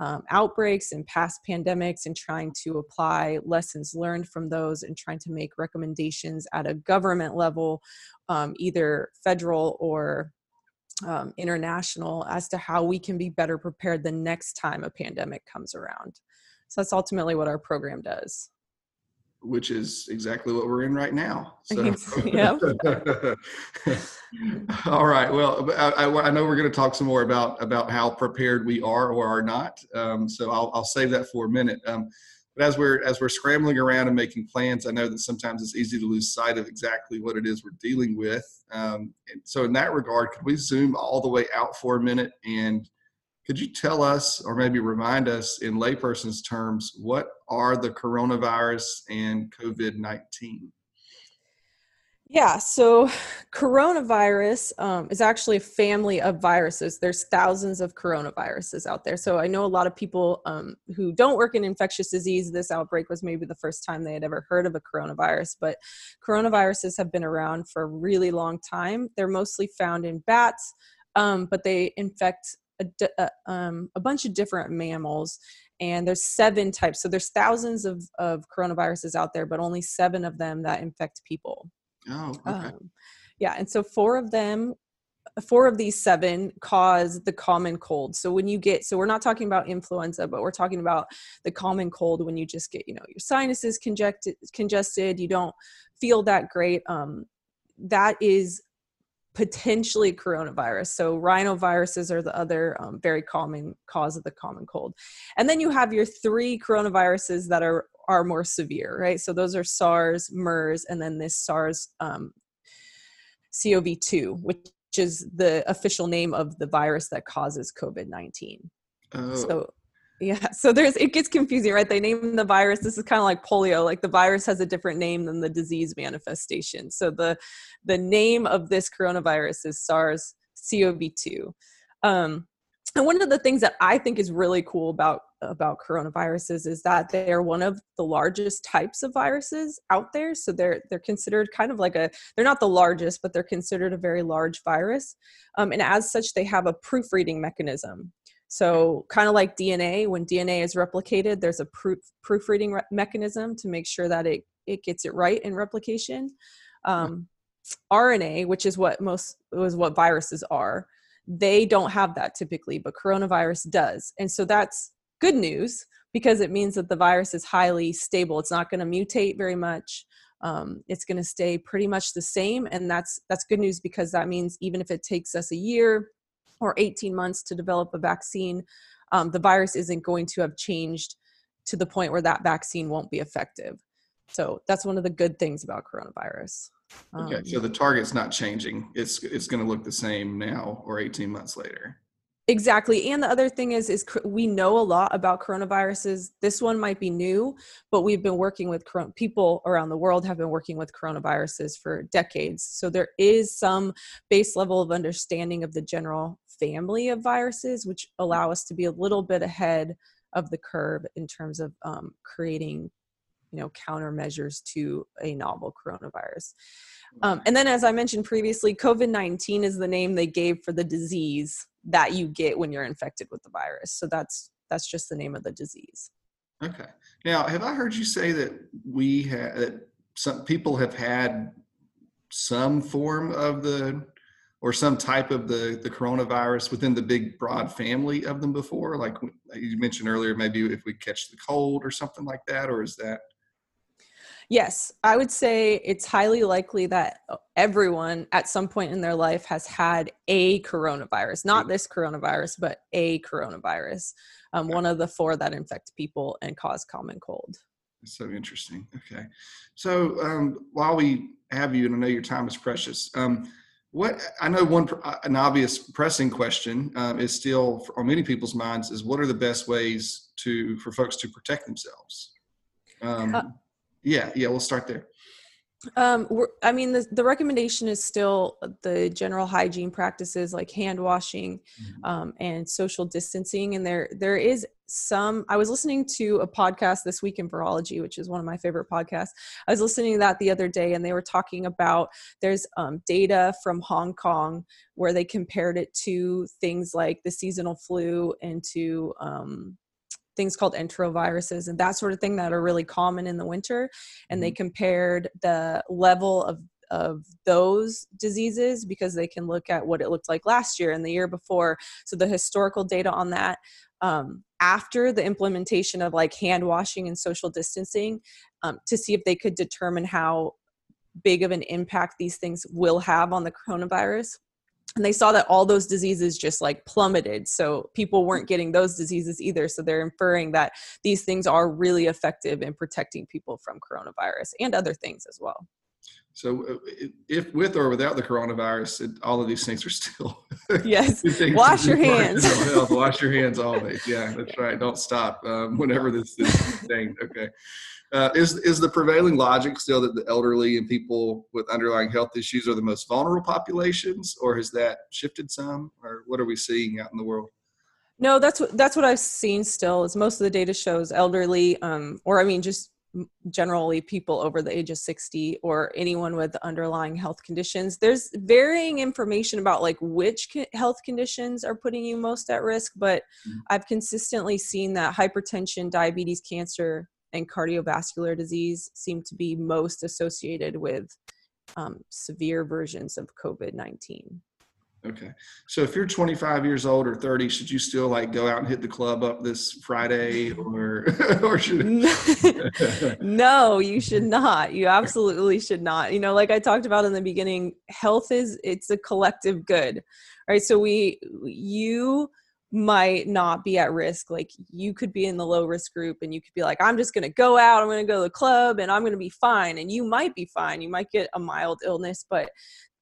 um, outbreaks and past pandemics and trying to apply lessons learned from those and trying to make recommendations at a government level, um, either federal or um, international, as to how we can be better prepared the next time a pandemic comes around. So that's ultimately what our program does which is exactly what we're in right now. So. yeah. All right. Well, I, I, know we're going to talk some more about about how prepared we are or are not. Um, so I'll, I'll save that for a minute. Um, but as we're as we're scrambling around and making plans, I know that sometimes it's easy to lose sight of exactly what it is we're dealing with. Um, so in that regard, could we zoom all the way out for a minute and could you tell us, or maybe remind us in layperson's terms, what are the coronavirus and COVID 19? Yeah, so coronavirus um, is actually a family of viruses. There's thousands of coronaviruses out there. So I know a lot of people um, who don't work in infectious disease. This outbreak was maybe the first time they had ever heard of a coronavirus, but coronaviruses have been around for a really long time. They're mostly found in bats, um, but they infect a, a, uh, um, a bunch of different mammals and there's seven types. So there's thousands of, of coronaviruses out there but only seven of them that infect people. Oh okay. Um, yeah and so four of them four of these seven cause the common cold. So when you get so we're not talking about influenza but we're talking about the common cold when you just get you know your sinuses congested congested you don't feel that great. Um that is potentially coronavirus. So rhinoviruses are the other um, very common cause of the common cold. And then you have your three coronaviruses that are are more severe, right? So those are SARS, MERS, and then this SARS um, CoV2, which is the official name of the virus that causes COVID 19. Oh. So yeah, so there's it gets confusing, right? They name the virus. This is kind of like polio. Like the virus has a different name than the disease manifestation. So the the name of this coronavirus is SARS-CoV-2. Um, and one of the things that I think is really cool about about coronaviruses is that they are one of the largest types of viruses out there. So they're they're considered kind of like a they're not the largest, but they're considered a very large virus. Um, and as such, they have a proofreading mechanism. So, kind of like DNA, when DNA is replicated, there's a proof, proofreading re- mechanism to make sure that it, it gets it right in replication. Um, RNA, which is what most was what viruses are, they don't have that typically, but coronavirus does. And so that's good news because it means that the virus is highly stable. It's not going to mutate very much. Um, it's going to stay pretty much the same, and that's that's good news because that means even if it takes us a year or 18 months to develop a vaccine, um, the virus isn't going to have changed to the point where that vaccine won't be effective. So that's one of the good things about coronavirus. Um, okay, so the target's not changing. It's it's going to look the same now or 18 months later. Exactly. And the other thing is is we know a lot about coronaviruses. This one might be new, but we've been working with people around the world have been working with coronaviruses for decades. So there is some base level of understanding of the general family of viruses, which allow us to be a little bit ahead of the curve in terms of um, creating you know countermeasures to a novel coronavirus. Um, and then as i mentioned previously covid-19 is the name they gave for the disease that you get when you're infected with the virus. So that's that's just the name of the disease. Okay. Now have i heard you say that we have that some people have had some form of the or some type of the the coronavirus within the big broad family of them before like you mentioned earlier maybe if we catch the cold or something like that or is that yes i would say it's highly likely that everyone at some point in their life has had a coronavirus not this coronavirus but a coronavirus um, one of the four that infect people and cause common cold That's so interesting. Okay. So um, while we have you, and I know your time is precious, um, what I know one uh, an obvious pressing question um, is still on many people's minds is what are the best ways to for folks to protect themselves? Um, uh, yeah, yeah, we'll start there. Um, I mean, the, the recommendation is still the general hygiene practices like hand washing mm-hmm. um, and social distancing. And there, there is some. I was listening to a podcast this week in virology, which is one of my favorite podcasts. I was listening to that the other day, and they were talking about there's um, data from Hong Kong where they compared it to things like the seasonal flu and to um, things called enteroviruses and that sort of thing that are really common in the winter. And they mm-hmm. compared the level of of those diseases because they can look at what it looked like last year and the year before. So the historical data on that um, after the implementation of like hand washing and social distancing um, to see if they could determine how big of an impact these things will have on the coronavirus and they saw that all those diseases just like plummeted. So people weren't getting those diseases either. So they're inferring that these things are really effective in protecting people from coronavirus and other things as well. So uh, if with or without the coronavirus it, all of these things are still yes. Wash your hands. wash your hands always. Yeah that's right. Don't stop um, whenever this is thing okay. Uh, is is the prevailing logic still that the elderly and people with underlying health issues are the most vulnerable populations, or has that shifted some, or what are we seeing out in the world? No, that's what that's what I've seen. Still, is most of the data shows elderly, um, or I mean, just generally people over the age of 60 or anyone with underlying health conditions there's varying information about like which health conditions are putting you most at risk but mm-hmm. i've consistently seen that hypertension diabetes cancer and cardiovascular disease seem to be most associated with um, severe versions of COVID 19. Okay. So if you're 25 years old or 30, should you still like go out and hit the club up this Friday or or should No, you should not. You absolutely should not. You know, like I talked about in the beginning, health is it's a collective good. Right? So we you might not be at risk like you could be in the low risk group and you could be like i'm just going to go out i'm going to go to the club and i'm going to be fine and you might be fine you might get a mild illness but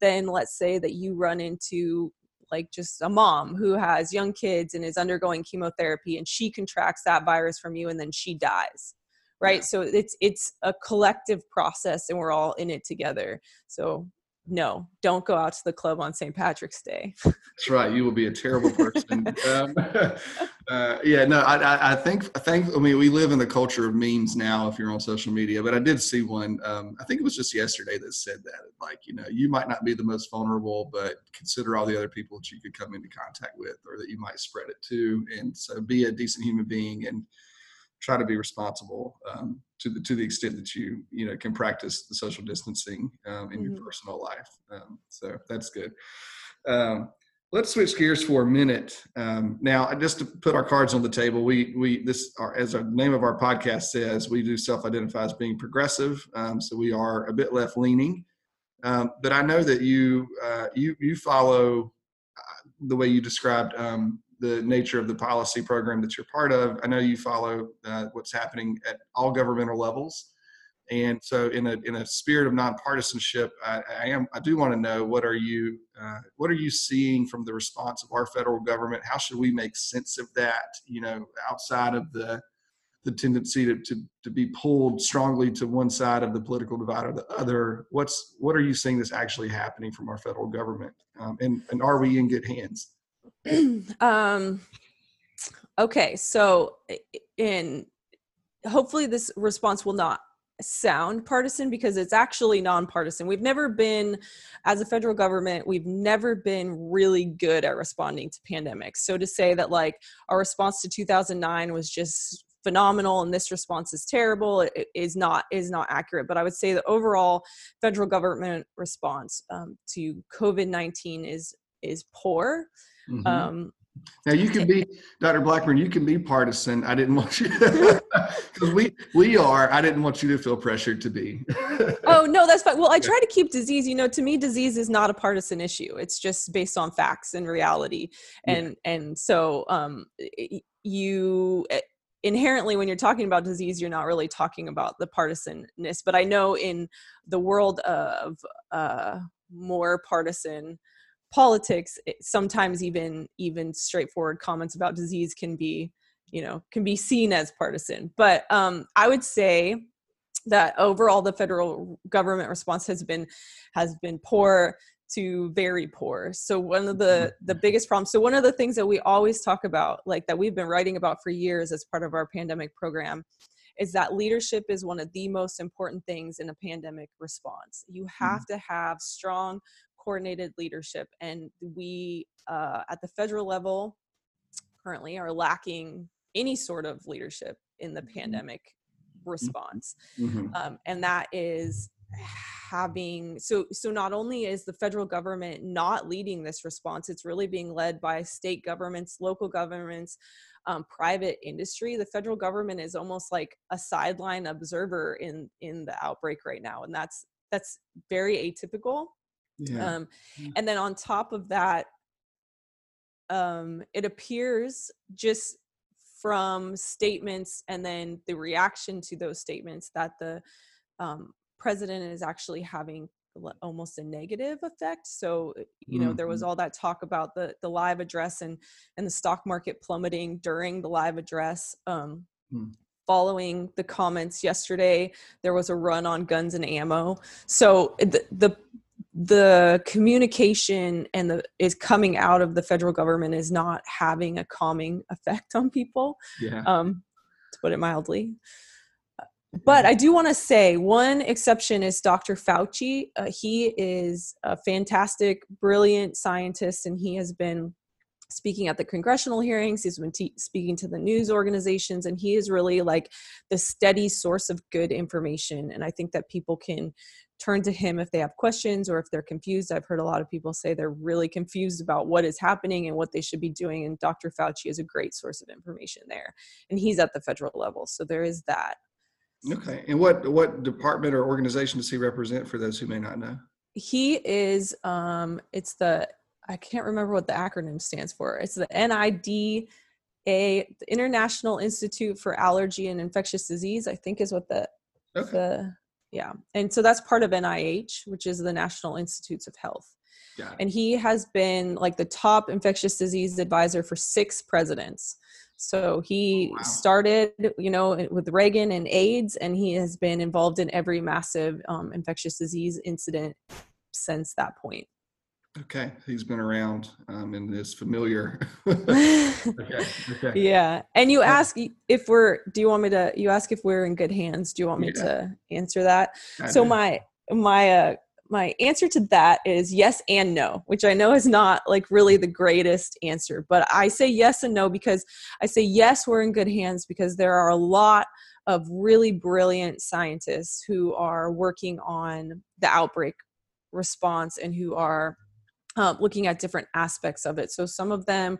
then let's say that you run into like just a mom who has young kids and is undergoing chemotherapy and she contracts that virus from you and then she dies right yeah. so it's it's a collective process and we're all in it together so no, don't go out to the club on St. Patrick's Day. That's right. You will be a terrible person. um, uh, yeah, no, I, I, think, I think, I mean, we live in the culture of memes now if you're on social media, but I did see one, um, I think it was just yesterday that said that, like, you know, you might not be the most vulnerable, but consider all the other people that you could come into contact with or that you might spread it to. And so be a decent human being and try to be responsible um, to the to the extent that you you know can practice the social distancing um, in mm-hmm. your personal life. Um, so that's good. Um, let's switch gears for a minute um, now. Just to put our cards on the table, we we this our, as our name of our podcast says, we do self-identify as being progressive. Um, so we are a bit left leaning. Um, but I know that you uh, you you follow uh, the way you described um, the nature of the policy program that you're part of. I know you follow uh, what's happening at all governmental levels, and so in a in a spirit of nonpartisanship, I, I am I do want to know what are you uh, what are you seeing from the response of our federal government? How should we make sense of that? You know, outside of the the tendency to, to, to be pulled strongly to one side of the political divide or the other. What's what are you seeing that's actually happening from our federal government, um, and and are we in good hands? um, okay, so in hopefully this response will not sound partisan because it's actually nonpartisan. We've never been, as a federal government, we've never been really good at responding to pandemics. So to say that like our response to 2009 was just phenomenal and this response is terrible is not is not accurate but i would say the overall federal government response um, to covid-19 is is poor Mm-hmm. Um, now you can be Dr. Blackburn. You can be partisan. I didn't want you because we we are. I didn't want you to feel pressured to be. oh no, that's fine. Well, I try to keep disease. You know, to me, disease is not a partisan issue. It's just based on facts and reality, and yeah. and so um, you inherently when you're talking about disease you're not really talking about the partisanness but i know in the world of uh, more partisan politics sometimes even even straightforward comments about disease can be you know can be seen as partisan. But um, i would say that overall the federal government response has been has been poor to very poor. So one of the the biggest problems so one of the things that we always talk about like that we've been writing about for years as part of our pandemic program is that leadership is one of the most important things in a pandemic response. You have mm-hmm. to have strong coordinated leadership and we uh, at the federal level currently are lacking any sort of leadership in the mm-hmm. pandemic mm-hmm. response mm-hmm. um, and that is having so so not only is the federal government not leading this response it's really being led by state governments local governments um, private industry the federal government is almost like a sideline observer in in the outbreak right now and that's that's very atypical yeah. um, mm. and then on top of that um, it appears just from statements and then the reaction to those statements that the um, president is actually having almost a negative effect so uh, you know mm-hmm. there was mm-hmm. all that talk about the the live address and and the stock market plummeting during the live address um mm. following the comments yesterday there was a run on guns and ammo so the the the communication and the is coming out of the federal government is not having a calming effect on people yeah um to put it mildly but I do want to say one exception is Dr. Fauci. Uh, he is a fantastic, brilliant scientist, and he has been speaking at the congressional hearings. He's been te- speaking to the news organizations, and he is really like the steady source of good information. And I think that people can turn to him if they have questions or if they're confused. I've heard a lot of people say they're really confused about what is happening and what they should be doing. And Dr. Fauci is a great source of information there. And he's at the federal level. So there is that. Okay. And what what department or organization does he represent for those who may not know? He is um it's the I can't remember what the acronym stands for. It's the NID a the International Institute for Allergy and Infectious Disease, I think is what the okay. the yeah. And so that's part of NIH, which is the National Institutes of Health. yeah. And he has been like the top infectious disease advisor for six presidents. So he wow. started, you know, with Reagan and AIDS, and he has been involved in every massive um, infectious disease incident since that point. Okay, he's been around um, and is familiar. okay, okay. Yeah, and you ask if we're. Do you want me to? You ask if we're in good hands. Do you want me yeah. to answer that? I so do. my my uh, my answer to that is yes and no, which I know is not like really the greatest answer, but I say yes and no because I say yes, we're in good hands because there are a lot of really brilliant scientists who are working on the outbreak response and who are uh, looking at different aspects of it. So some of them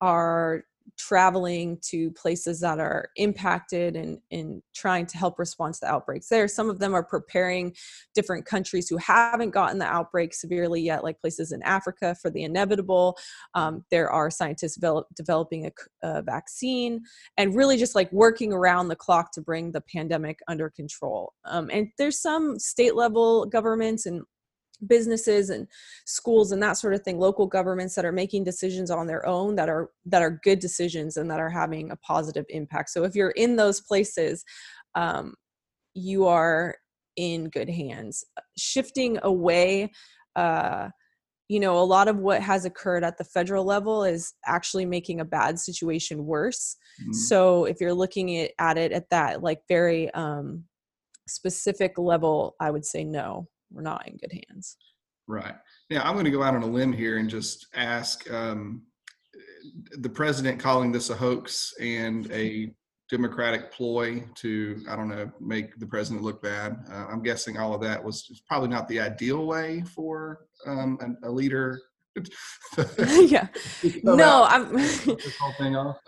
are traveling to places that are impacted and in trying to help respond to the outbreaks there. Some of them are preparing different countries who haven't gotten the outbreak severely yet like places in africa for the inevitable. Um, there are scientists develop, developing a, a vaccine and really just like working around the clock to bring the pandemic under control. Um, and there's some state level governments and businesses and schools and that sort of thing local governments that are making decisions on their own that are that are good decisions and that are having a positive impact. So if you're in those places um, you are in good hands. Shifting away uh, you know a lot of what has occurred at the federal level is actually making a bad situation worse. Mm-hmm. so if you're looking at, at it at that like very um, specific level i would say no we're not in good hands. Right. Now, I'm going to go out on a limb here and just ask um, the president calling this a hoax and a Democratic ploy to, I don't know, make the president look bad. Uh, I'm guessing all of that was probably not the ideal way for um, a, a leader. yeah. no, I'm. this whole thing off.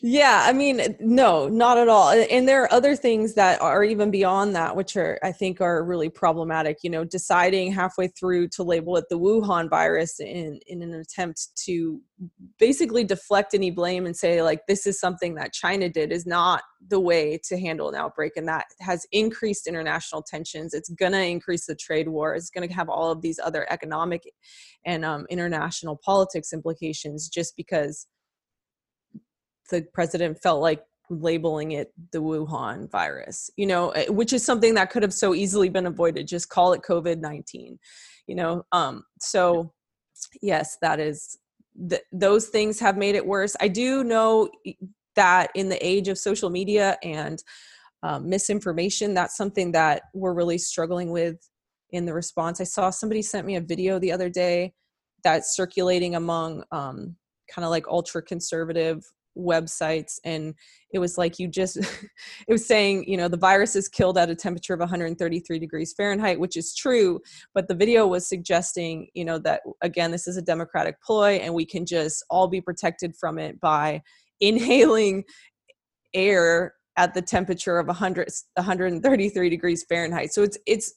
Yeah, I mean, no, not at all. And there are other things that are even beyond that, which are, I think, are really problematic. You know, deciding halfway through to label it the Wuhan virus in in an attempt to basically deflect any blame and say like this is something that China did is not the way to handle an outbreak, and that has increased international tensions. It's gonna increase the trade war. It's gonna have all of these other economic and um, international politics implications just because the president felt like labeling it the Wuhan virus, you know, eh, which is something that could have so easily been avoided. Just call it COVID 19, you know. Um, so, yes, that is, th- those things have made it worse. I do know that in the age of social media and um, misinformation, that's something that we're really struggling with in the response. I saw somebody sent me a video the other day that's circulating among um, kind of like ultra conservative websites and it was like you just it was saying you know the virus is killed at a temperature of 133 degrees fahrenheit which is true but the video was suggesting you know that again this is a democratic ploy and we can just all be protected from it by inhaling air at the temperature of 100 133 degrees fahrenheit. So it's it's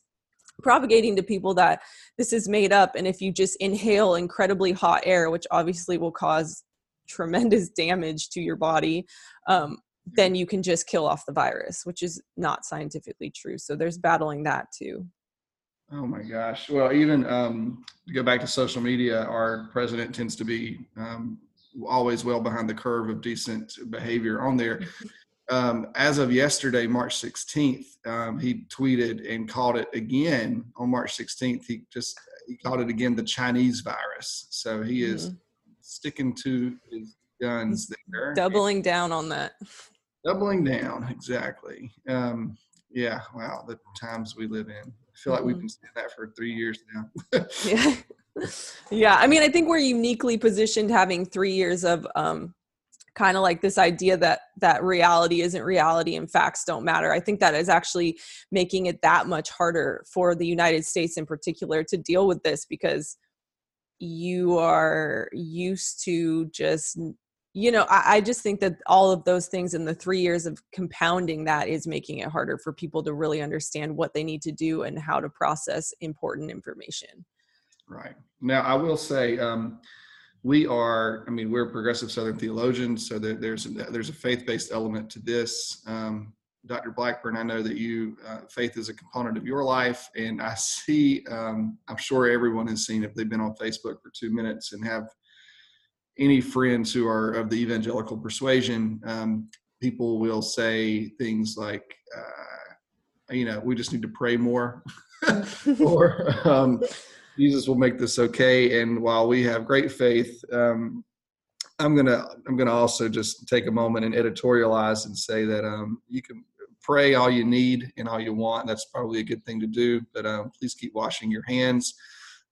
propagating to people that this is made up and if you just inhale incredibly hot air which obviously will cause tremendous damage to your body, um, then you can just kill off the virus, which is not scientifically true. So there's battling that too. Oh my gosh. Well, even um, to go back to social media, our president tends to be um, always well behind the curve of decent behavior on there. Um, as of yesterday, March 16th, um, he tweeted and called it again on March 16th. He just he called it again the Chinese virus. So he is mm-hmm sticking to his guns there. Doubling down on that. Doubling down, exactly. Um, yeah, wow, the times we live in. I feel like we've mm-hmm. been saying that for three years now. yeah. Yeah. I mean, I think we're uniquely positioned having three years of um, kind of like this idea that that reality isn't reality and facts don't matter i think that is actually making it that much harder for the united states in particular to deal with this because you are used to just you know I, I, just think that all of those things in the three years of compounding that is making it harder for people to really understand what they need to do and how to process important information. Right. Now i will say um, we are i mean we're progressive southern theologians so that there's there's a faith-based element to this um, Dr. Blackburn, I know that you, uh, faith is a component of your life. And I see, um, I'm sure everyone has seen if they've been on Facebook for two minutes and have any friends who are of the evangelical persuasion, um, people will say things like, uh, you know, we just need to pray more, or um, Jesus will make this okay. And while we have great faith, um, I'm gonna I'm gonna also just take a moment and editorialize and say that um, you can pray all you need and all you want. That's probably a good thing to do, but um, please keep washing your hands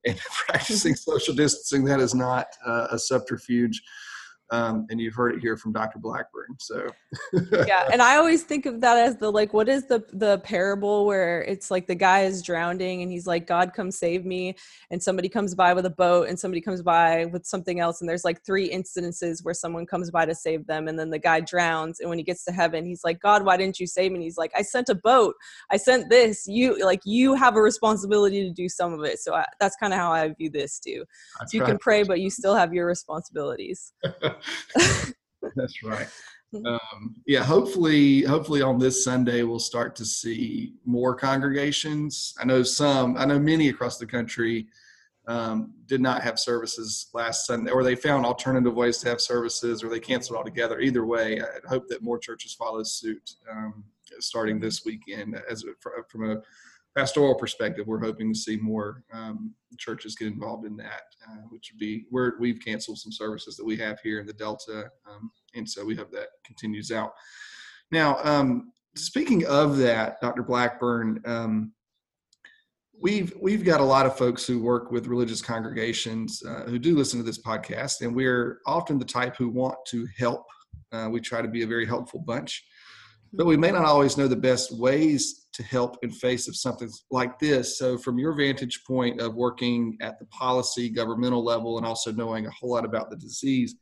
and practicing social distancing. That is not uh, a subterfuge um, and you've heard it here from Dr. Blackburn. So yeah, and I always think of that as the like, what is the the parable where it's like the guy is drowning and he's like, God come save me, and somebody comes by with a boat and somebody comes by with something else, and there's like three instances where someone comes by to save them, and then the guy drowns, and when he gets to heaven, he's like, God, why didn't you save me? And he's like, I sent a boat, I sent this. You like you have a responsibility to do some of it. So I, that's kind of how I view this too. so you can pray, but you still have your responsibilities. That's right. Um, yeah, hopefully, hopefully on this Sunday we'll start to see more congregations. I know some, I know many across the country um, did not have services last Sunday, or they found alternative ways to have services, or they canceled altogether. Either way, I hope that more churches follow suit um, starting this weekend. As from a pastoral perspective, we're hoping to see more um, churches get involved in that, uh, which would be where we've canceled some services that we have here in the Delta, um, and so we hope that continues out. Now, um, speaking of that, Dr. Blackburn, um, we've we've got a lot of folks who work with religious congregations uh, who do listen to this podcast, and we're often the type who want to help. Uh, we try to be a very helpful bunch but we may not always know the best ways to help in face of something like this so from your vantage point of working at the policy governmental level and also knowing a whole lot about the disease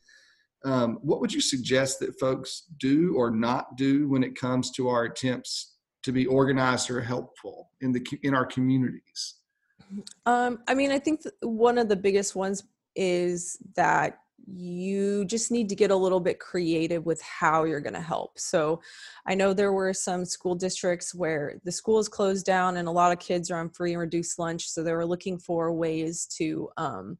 Um, what would you suggest that folks do or not do when it comes to our attempts to be organized or helpful in the in our communities? Um, I mean, I think one of the biggest ones is that you just need to get a little bit creative with how you're going to help. So, I know there were some school districts where the school is closed down and a lot of kids are on free and reduced lunch. So, they were looking for ways to um,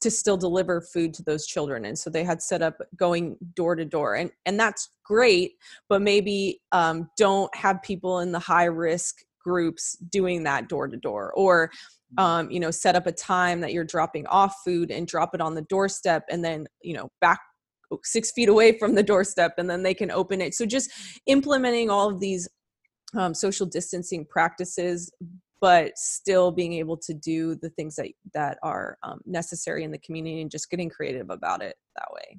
to still deliver food to those children and so they had set up going door to door and and that's great but maybe um, don't have people in the high risk groups doing that door to door or. Um, you know set up a time that you're dropping off food and drop it on the doorstep and then you know back six feet away from the doorstep and then they can open it. So just implementing all of these um, social distancing practices but still being able to do the things that that are um, necessary in the community and just getting creative about it that way.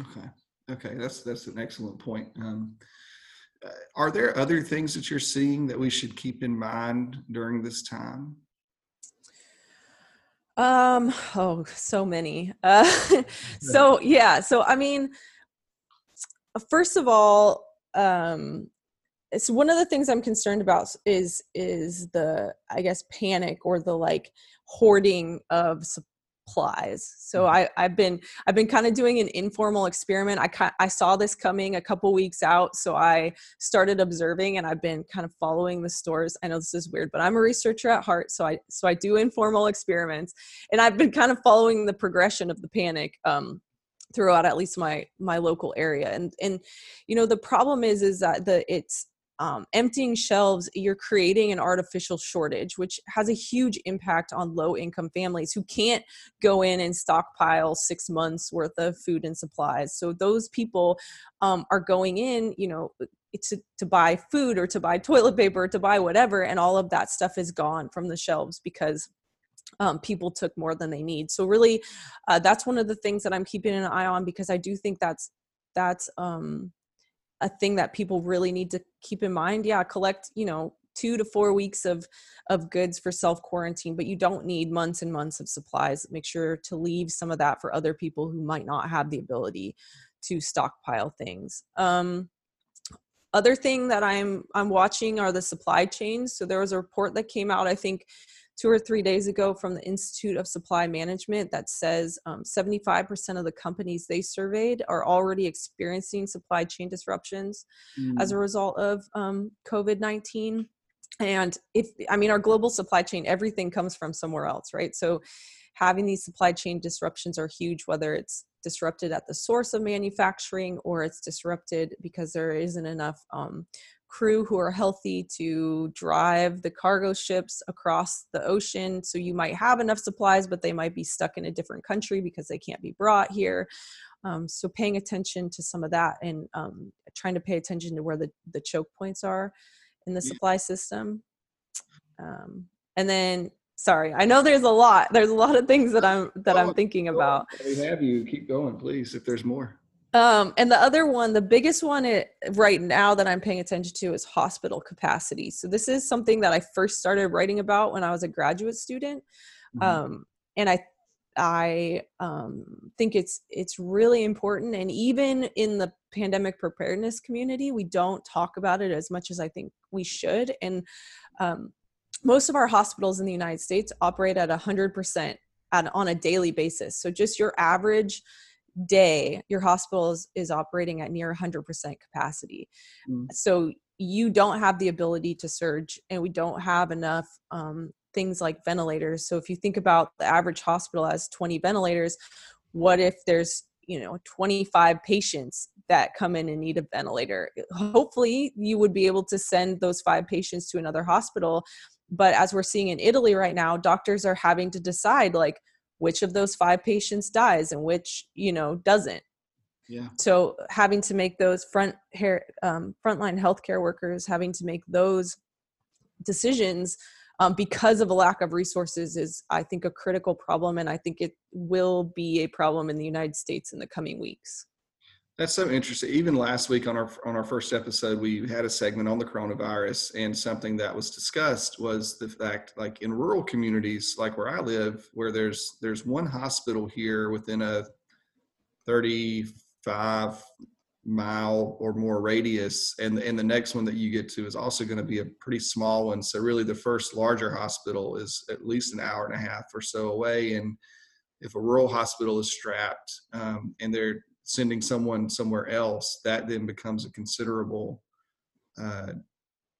Okay. Okay. That's that's an excellent point. Um, uh, are there other things that you're seeing that we should keep in mind during this time um oh so many. Uh so yeah so i mean first of all um it's one of the things i'm concerned about is is the i guess panic or the like hoarding of supplies. So mm-hmm. i i've been i've been kind of doing an informal experiment. I i saw this coming a couple weeks out so i started observing and i've been kind of following the stores. I know this is weird but i'm a researcher at heart so i so i do informal experiments and i've been kind of following the progression of the panic um throughout at least my my local area. And and you know the problem is is that the it's um, emptying shelves, you're creating an artificial shortage, which has a huge impact on low income families who can't go in and stockpile six months worth of food and supplies. So those people um, are going in, you know, to, to buy food or to buy toilet paper, to buy whatever, and all of that stuff is gone from the shelves because um, people took more than they need. So really, uh, that's one of the things that I'm keeping an eye on because I do think that's that's um, a thing that people really need to keep in mind. Yeah collect you know two to four weeks of of goods for self quarantine but you don't need months and months of supplies. Make sure to leave some of that for other people who might not have the ability to stockpile things. Um other thing that i'm i'm watching are the supply chains so there was a report that came out i think two or three days ago from the Institute of Supply Management that says um, 75% of the companies they surveyed are already experiencing supply chain disruptions mm. as a mm. result of um, COVID 19. And if, I mean, our global supply chain, everything comes from somewhere else, right? So having these supply chain disruptions are huge, whether it's disrupted at the source of manufacturing or it's disrupted because there isn't enough um, crew who are healthy to drive the cargo ships across the ocean. So you might have enough supplies, but they might be stuck in a different country because they can't be brought here. Um, so paying attention to some of that and um, trying to pay attention to where the, the choke points are in the supply system. Um, and then sorry i know there's a lot there's a lot of things that i'm that i'm thinking about we have you keep going please if there's more um, and the other one, the biggest one it, right now that I'm paying attention to is hospital capacity. So this is something that I first started writing about when I was a graduate student, mm-hmm. um, and I I um, think it's it's really important. And even in the pandemic preparedness community, we don't talk about it as much as I think we should. And um, most of our hospitals in the United States operate at 100% at, on a daily basis. So just your average day your hospital is, is operating at near 100% capacity mm. so you don't have the ability to surge and we don't have enough um, things like ventilators so if you think about the average hospital has 20 ventilators what if there's you know 25 patients that come in and need a ventilator hopefully you would be able to send those five patients to another hospital but as we're seeing in italy right now doctors are having to decide like which of those five patients dies and which you know doesn't. Yeah. So having to make those front hair um, frontline healthcare workers having to make those decisions um, because of a lack of resources is i think a critical problem and i think it will be a problem in the united states in the coming weeks that's so interesting. Even last week on our on our first episode, we had a segment on the coronavirus, and something that was discussed was the fact, like in rural communities, like where I live, where there's there's one hospital here within a 35 mile or more radius and and the next one that you get to is also going to be a pretty small one so really the first larger hospital is at least an hour and a half or so away and if a rural hospital is strapped um, and they're sending someone somewhere else that then becomes a considerable uh,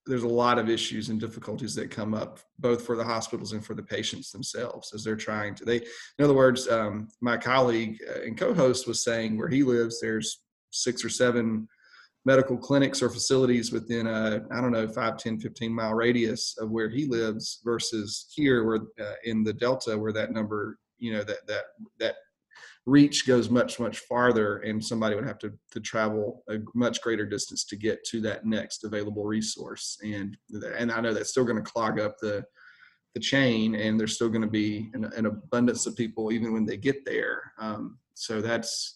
there's a lot of issues and difficulties that come up both for the hospitals and for the patients themselves as they're trying to they in other words um, my colleague uh, and co-host was saying where he lives there's six or seven medical clinics or facilities within a i don't know 5 10 15 mile radius of where he lives versus here where uh, in the delta where that number you know that that that reach goes much much farther and somebody would have to to travel a much greater distance to get to that next available resource and and i know that's still going to clog up the the chain and there's still going to be an, an, abundance of people even when they get there um, so that's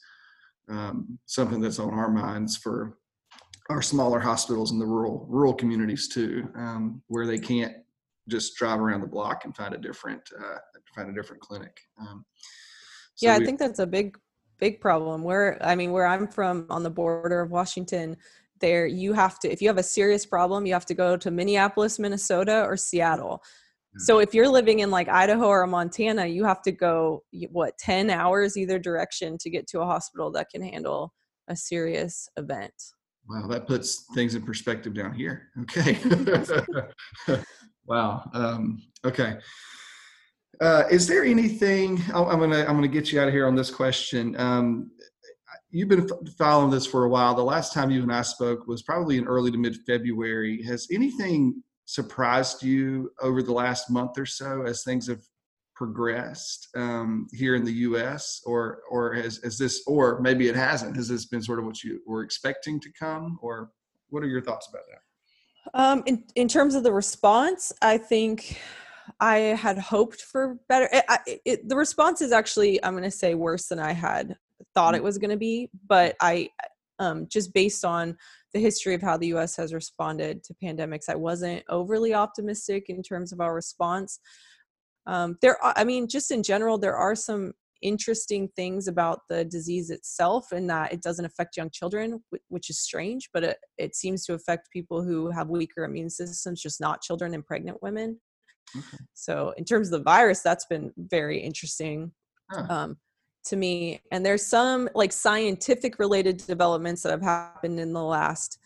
um, something that's on our minds for our smaller hospitals in the rural rural communities too, um, where they can't just drive around the block and find a different uh, find a different clinic. So yeah, we, I think that's a big big problem. Where I mean, where I'm from, on the border of Washington, there you have to if you have a serious problem, you have to go to Minneapolis, Minnesota, or Seattle. So if you're living in like Idaho or Montana, you have to go what 10 hours either direction to get to a hospital that can handle a serious event. Wow, that puts things in perspective down here. Okay. wow. Um, okay. Uh, is there anything I'm gonna I'm gonna get you out of here on this question? Um, you've been following this for a while. The last time you and I spoke was probably in early to mid February. Has anything surprised you over the last month or so as things have progressed um, here in the U.S. or or has, has this or maybe it hasn't? Has this been sort of what you were expecting to come, or what are your thoughts about that? Um, in in terms of the response, I think I had hoped for better. It, it, the response is actually, I'm going to say, worse than I had thought it mm. was going to be. But I, um, just based on the history of how the US has responded to pandemics, I wasn't overly optimistic in terms of our response. Um, there, are, I mean, just in general, there are some interesting things about the disease itself in that it doesn't affect young children which is strange but it, it seems to affect people who have weaker immune systems just not children and pregnant women okay. so in terms of the virus that's been very interesting huh. um, to me and there's some like scientific related developments that have happened in the last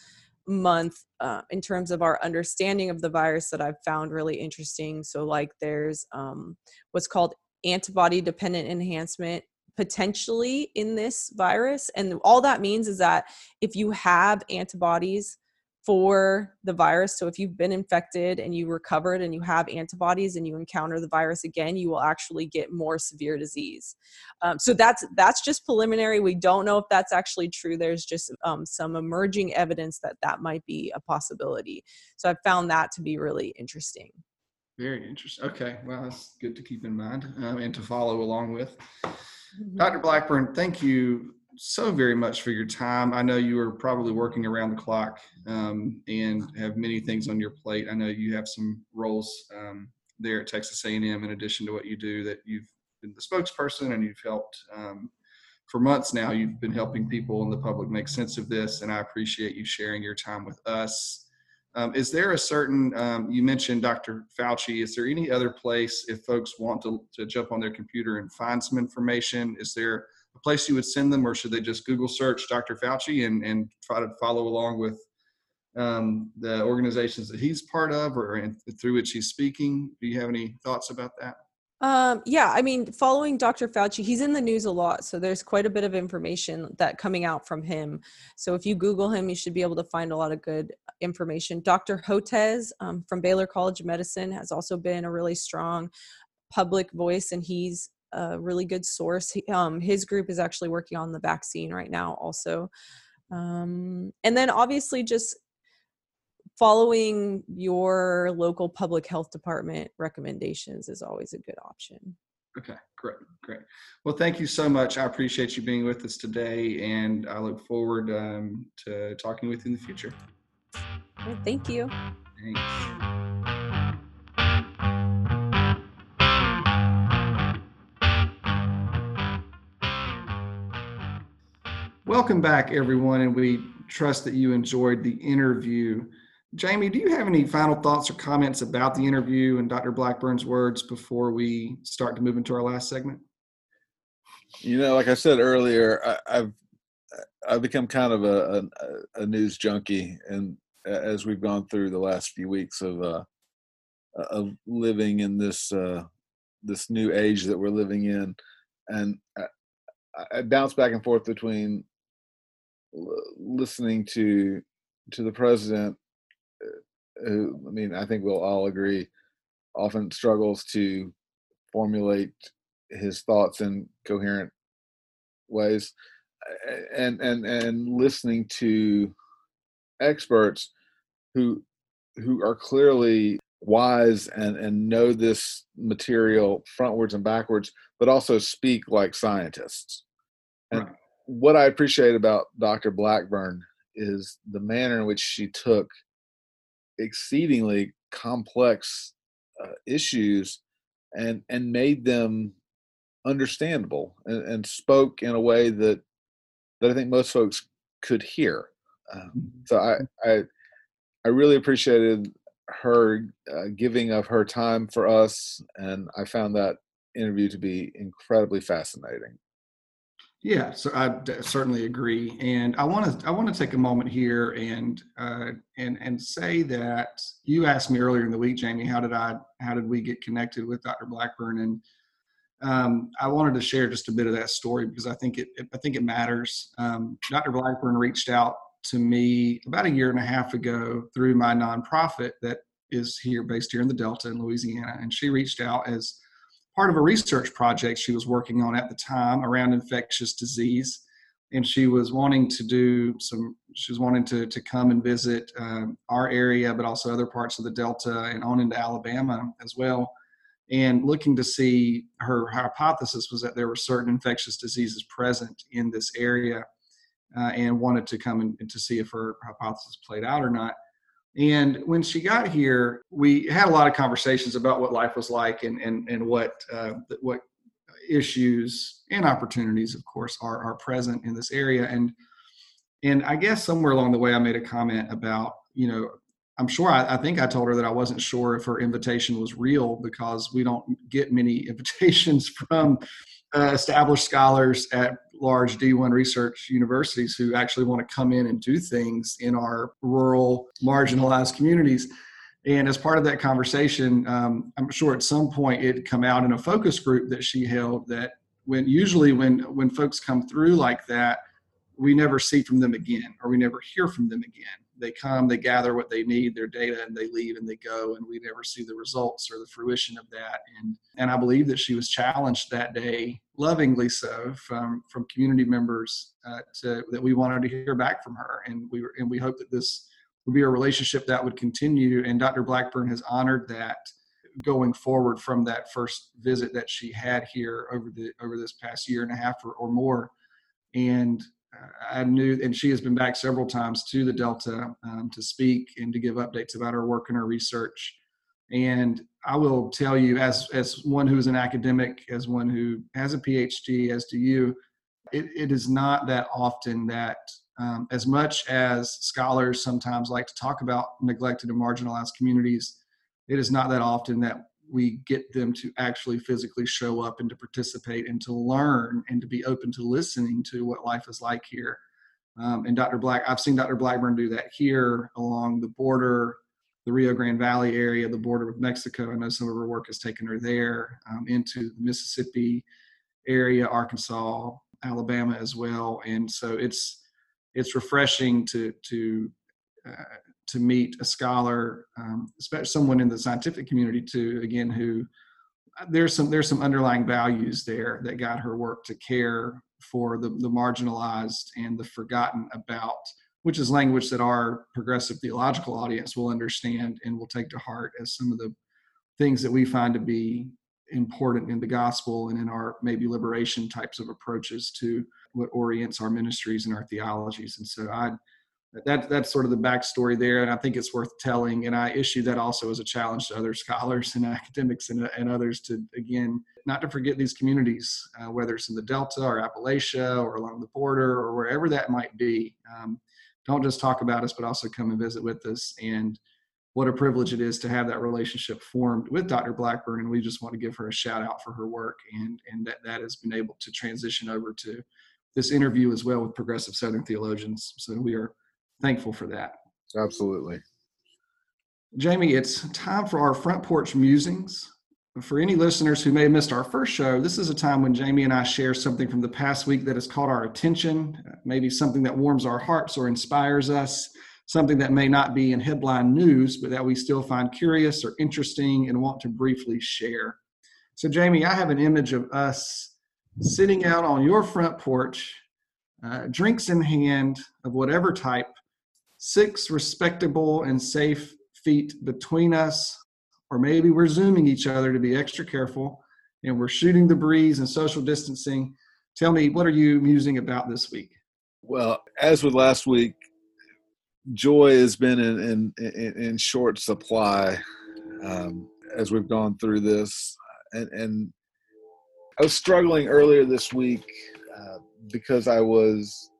month uh, in terms of our understanding of the virus that i've found really interesting so like there's um, what's called antibody dependent enhancement potentially in this virus and all that means is that if you have antibodies for the virus. So if you've been infected and you recovered and you have antibodies and you encounter the virus again, you will actually get more severe disease. Um, so that's that's just preliminary. We don't know if that's actually true. There's just um, some emerging evidence that that might be a possibility. So I found that to be really interesting. Very interesting. Okay, well, that's good to keep in mind um, and to follow along with. Mm-hmm. Dr. Blackburn, thank you so very much for your time. I know you are probably working around the clock um, and have many things on your plate. I know you have some roles um, there at Texas A&M in addition to what you do that you've been the spokesperson and you've helped um, for months now. You've been helping people in the public make sense of this, and I appreciate you sharing your time with us. Um, is there a certain, um, you mentioned Dr. Fauci, is there any other place if folks want to, to jump on their computer and find some information? Is there a place you would send them, or should they just Google search Dr. Fauci and, and try to follow along with um, the organizations that he's part of or in, through which he's speaking? Do you have any thoughts about that? Um, yeah, I mean, following Dr. Fauci, he's in the news a lot, so there's quite a bit of information that coming out from him. So if you Google him, you should be able to find a lot of good information. Dr. Hotez um, from Baylor College of Medicine has also been a really strong public voice, and he's a really good source. He, um, his group is actually working on the vaccine right now, also. Um, and then obviously just following your local public health department recommendations is always a good option. Okay, great, great. Well, thank you so much. I appreciate you being with us today, and I look forward um, to talking with you in the future. Well, thank you. Thanks. Welcome back, everyone, and we trust that you enjoyed the interview. Jamie, do you have any final thoughts or comments about the interview and Dr. Blackburn's words before we start to move into our last segment? You know, like I said earlier, I, have I've become kind of a, a, a, news junkie, and as we've gone through the last few weeks of uh, of living in this uh, this new age that we're living in, and I, I bounce back and forth between listening to to the president uh, who i mean i think we'll all agree often struggles to formulate his thoughts in coherent ways and and and listening to experts who who are clearly wise and and know this material frontwards and backwards but also speak like scientists. And right what I appreciate about Dr. Blackburn is the manner in which she took exceedingly complex uh, issues and and made them understandable and, and, spoke in a way that that I think most folks could hear. Uh, so I, I I really appreciated her uh, giving of her time for us, and I found that interview to be incredibly fascinating. Yeah, so I certainly agree, and I want to I want to take a moment here and uh, and and say that you asked me earlier in the week, Jamie, how did I how did we get connected with Dr. Blackburn, and um, I wanted to share just a bit of that story because I think it, it I think it matters. Um, Dr. Blackburn reached out to me about a year and a half ago through my nonprofit that is here based here in the Delta in Louisiana, and she reached out as part of a research project she was working on at the time around infectious disease. And she was wanting to do some she was wanting to, to come and visit um, our area but also other parts of the delta and on into alabama as well. And looking to see her hypothesis was that there were certain infectious diseases present in this area uh, and wanted to come and to see if her hypothesis played out or not and when she got here, we had a lot of conversations about what life was like and and and what uh, what issues and opportunities, of course, are are present in this area. And and I guess somewhere along the way, I made a comment about you know I'm sure I, I, think I told her that I wasn't sure if her invitation was real because we don't get many invitations from uh, established scholars at large D1 research universities who actually want to come in and do things in our rural, marginalized communities. And as part of that conversation, um, I'm sure at some point it'd come out in a focus group that she held that when usually when when folks come through like that, we never see from them again or we never hear from them again they come, they gather what they need, their data, and they leave and they go, and we never see the results or the fruition of that. And and I believe that she was challenged that day, lovingly so, from from community members uh, to, that we wanted to hear back from her, and we were and we hope that this would be a relationship that would continue. And Dr. Blackburn has honored that going forward from that first visit that she had here over the over this past year and a half or, or more and I knew, and she has been back several times to the Delta um, to speak and to give updates about her work and her research. And I will tell you, as as one who's an academic, as one who has a PhD, as do you, it, it is not that often that, um, as much as scholars sometimes like to talk about neglected and marginalized communities, it is not that often that we get them to actually physically show up and to participate and to learn and to be open to listening to what life is like here. Um, and Dr. Black, I've seen Dr. Blackburn do that here along the border, the Rio Grande Valley area, the border with Mexico. I know some of her work has taken her there um, into the Mississippi area, Arkansas, Alabama as well. And so it's it's refreshing to to uh, to meet a scholar, um, especially someone in the scientific community too, again, who uh, there's some there's some underlying values there that got her work to care for the, the marginalized and the forgotten about, which is language that our progressive theological audience will understand and will take to heart as some of the things that we find to be important in the gospel and in our maybe liberation types of approaches to what orients our ministries and our theologies. And so I that that's sort of the backstory there, and I think it's worth telling. And I issue that also as a challenge to other scholars and academics and, and others to again not to forget these communities, uh, whether it's in the Delta or Appalachia or along the border or wherever that might be. Um, don't just talk about us, but also come and visit with us. And what a privilege it is to have that relationship formed with Dr. Blackburn. And we just want to give her a shout out for her work and and that that has been able to transition over to this interview as well with progressive Southern theologians. So we are thankful for that. Absolutely. Jamie, it's time for our front porch musings. For any listeners who may have missed our first show, this is a time when Jamie and I share something from the past week that has caught our attention, maybe something that warms our hearts or inspires us, something that may not be in headline news, but that we still find curious or interesting and want to briefly share. So, Jamie, I have an image of us sitting out on your front porch, uh, drinks in hand of whatever type, six respectable and safe feet between us, or maybe we're zooming each other to be extra careful and we're shooting the breeze and social distancing. Tell me, what are you musing about this week? Well, as with last week, joy has been in in, in short supply um, as we've gone through this, and, and I was struggling earlier this week uh, because I was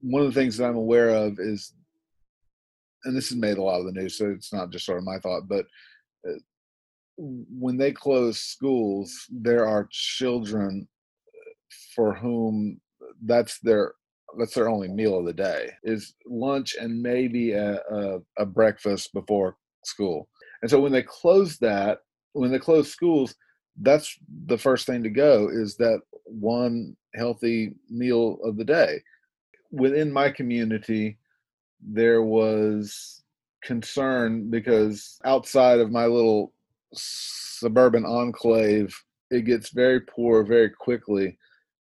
one of the things that I'm aware of is and this has made a lot of the news, so it's not just sort of my thought, but uh, when they close schools, there are children for whom that's their that's their only meal of the day is lunch and maybe a, a, a breakfast before school. And so when they close that, when they close schools, that's the first thing to go is that one healthy meal of the day. Within my community, there was concern because outside of my little suburban enclave, it gets very poor very quickly,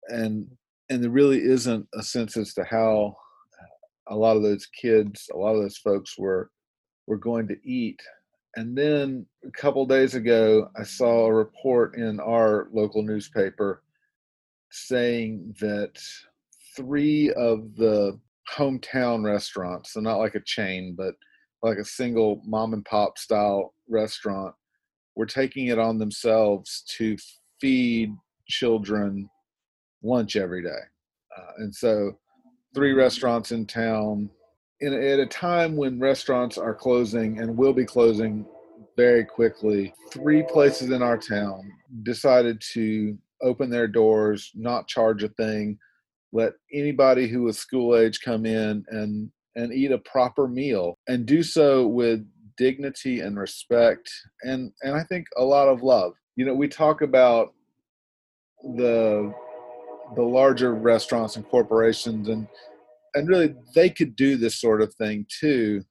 and and there really isn't a sense as to how a lot of those kids, a lot of those folks were were going to eat. And then a couple days ago, I saw a report in our local newspaper saying that three of the hometown restaurants, so not like a chain, but like a single mom and pop style restaurant, were taking it on themselves to feed children lunch every day. Uh, and so, three restaurants in town, in, at a time when restaurants are closing and will be closing very quickly, three places in our town decided to open their doors, not charge a thing, let anybody who is school age come in and and eat a proper meal and do so with dignity and respect and and I think a lot of love. You know, we talk about the the larger restaurants and corporations and and really they could do this sort of thing too.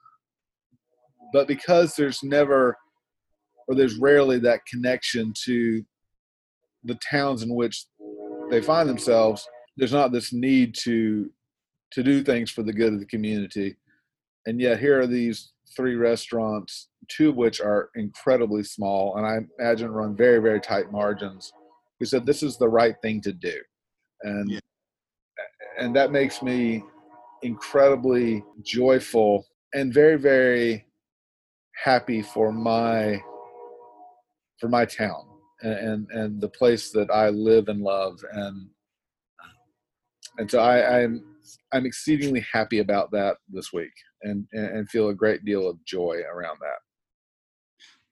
But because there's never or there's rarely that connection to the towns in which they find themselves, there's not this need to to do things for the good of the community. And yet here are these three restaurants two of which are incredibly small and i imagine run very very tight margins. Who said this is the right thing to do. And yeah. and that makes me incredibly joyful and very very happy for my for my town and and, and the place that i live and love. And and so I, I'm I'm exceedingly happy about that this week, and and feel a great deal of joy around that.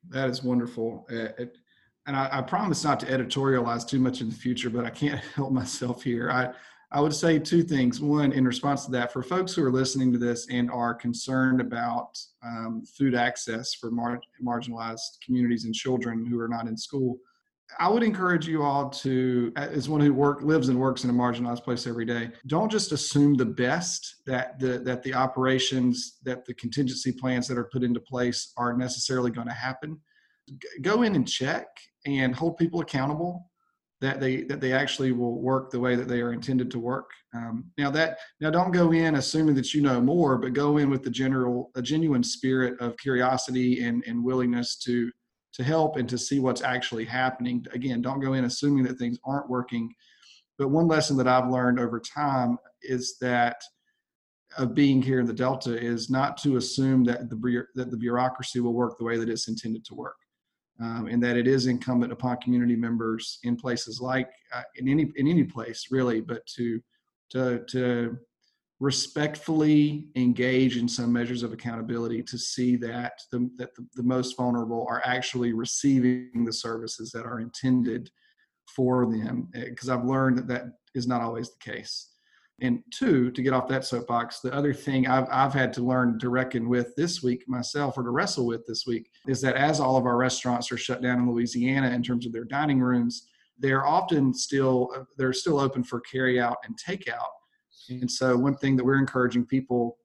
That is wonderful. Uh, it, and I, I, promise not to editorialize too much in the future, but I can't help myself here. I I would say two things. One, in response to that, for folks who are listening to this and are concerned about um, food access for mar- marginalized communities and children who are not in school, I would encourage you all to, as one who work, lives and works in a marginalized place every day, don't just assume the best that the that the operations, that the contingency plans that are put into place are necessarily going to happen. Go in and check and hold people accountable that they that they actually will work the way that they are intended to work. Um, now that now don't go in assuming that you know more, but go in with the general a genuine spirit of curiosity and and willingness to to help and to see what's actually happening. Again, don't go in assuming that things aren't working. But one lesson that I've learned over time is that of being here in the Delta is not to assume that the that the bureaucracy will work the way that it's intended to work, um, and that it is incumbent upon community members in places like uh, in any in any place really, but to to to respectfully engage in some measures of accountability to see that the, that the, the most vulnerable are actually receiving the services that are intended for them eh, because I've learned that that is not always the case. And two, to get off that soapbox, the other thing I've, I've had to learn to reckon with this week myself or to wrestle with this week is that as all of our restaurants are shut down in Louisiana in terms of their dining rooms, they're often still they're still open for carry out and takeout. And so one thing that we're encouraging people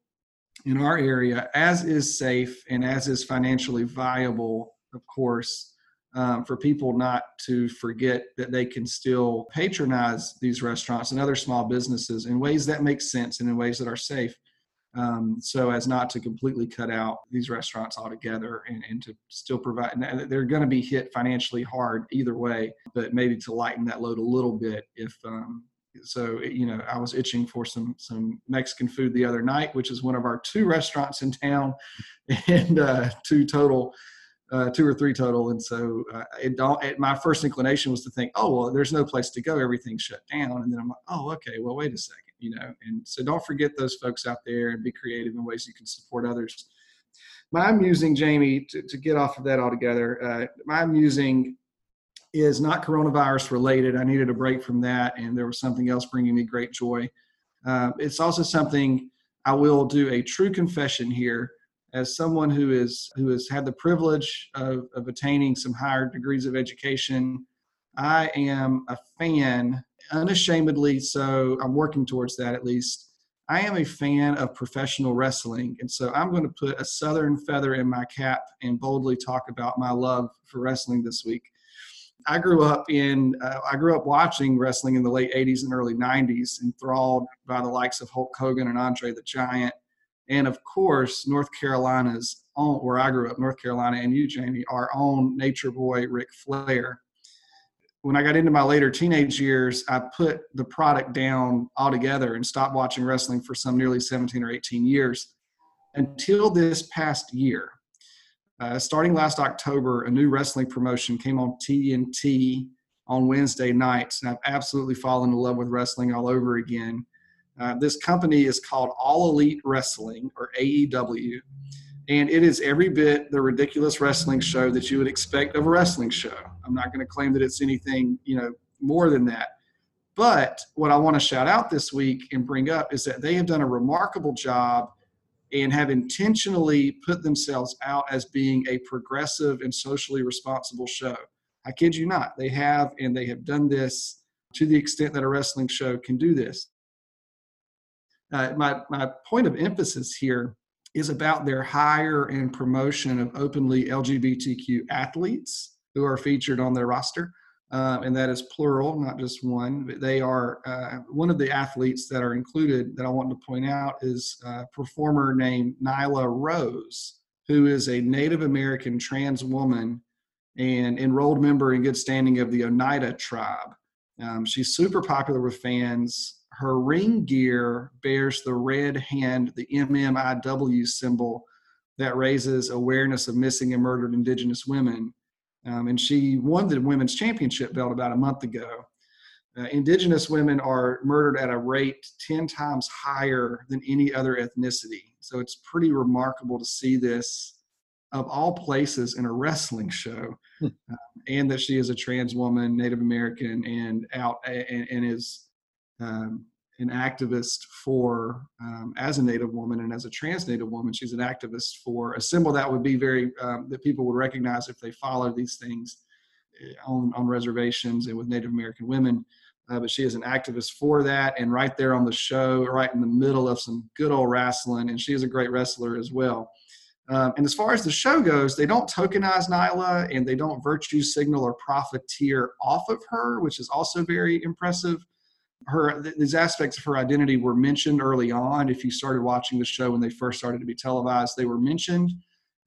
in our area, as is safe and as is financially viable, of course, um, for people not to forget that they can still patronize these restaurants and other small businesses in ways that make sense and in ways that are safe. Um, so as not to completely cut out these restaurants altogether and, and to still provide they're going to be hit financially hard either way but maybe to lighten that load a little bit if um, so you know i was itching for some some mexican food the other night which is one of our two restaurants in town and uh, two total uh, two or three total. And so uh, it don't, it, my first inclination was to think, oh, well, there's no place to go. Everything's shut down. And then I'm like, oh, okay, well, wait a second, you know? And so don't forget those folks out there and be creative in ways you can support others. My musing, Jamie, to, to get off of that altogether, uh, my musing is not coronavirus related. I needed a break from that. And there was something else bringing me great joy. Uh, it's also something I will do a true confession here as someone who is who has had the privilege of, of attaining some higher degrees of education, I am a fan, unashamedly so. I'm working towards that at least. I am a fan of professional wrestling, and so I'm going to put a Southern feather in my cap and boldly talk about my love for wrestling this week. I grew up in uh, I grew up watching wrestling in the late 80s and early 90s, enthralled by the likes of Hulk Hogan and Andre the Giant and of course North Carolina's own, where I grew up, North Carolina, and you, Jamie, our own nature boy Ric Flair. When I got into my later teenage years, I put the product down altogether and stopped watching wrestling for some nearly 17 or 18 years until this past year. Uh, starting last October, a new wrestling promotion came on TNT on Wednesday nights, and I've absolutely fallen in love with wrestling all over again. Uh, this company is called All Elite Wrestling or AEW, and it is every bit the ridiculous wrestling show that you would expect of a wrestling show. I'm not going to claim that it's anything you know more than that. But what I want to shout out this week and bring up is that they have done a remarkable job and have intentionally put themselves out as being a progressive and socially responsible show. I kid you not. They have, and they have done this to the extent that a wrestling show can do this uh, my, my point of emphasis here is about their hire and promotion of openly LGBTQ athletes who are featured on their roster. Uh, and that is plural, not just one. But they are uh, one of the athletes that are included that I want to point out is a performer named Nyla Rose, who is a Native American trans woman and enrolled member in good standing of the Oneida tribe. Um, she's super popular with fans her ring gear bears the red hand, the MMIW symbol that raises awareness of missing and murdered Indigenous women. Um, and she won the women's championship belt about a month ago. Uh, indigenous women are murdered at a rate 10 times higher than any other ethnicity. So it's pretty remarkable to see this of all places in a wrestling show, uh, and that she is a trans woman, Native American, and out and, and is um, an activist for, um, as a Native woman and as a trans Native woman, she's an activist for a symbol that would be very, um, that people would recognize if they follow these things eh, on, on reservations and with Native American women. Uh, but she is an activist for that and right there on the show, right in the middle of some good old wrestling. And she is a great wrestler as well. Um, and as far as the show goes, they don't tokenize Nyla and they don't virtue signal or profiteer off of her, which is also very impressive her these aspects of her identity were mentioned early on. If you started watching the show when they first started to be televised, they were mentioned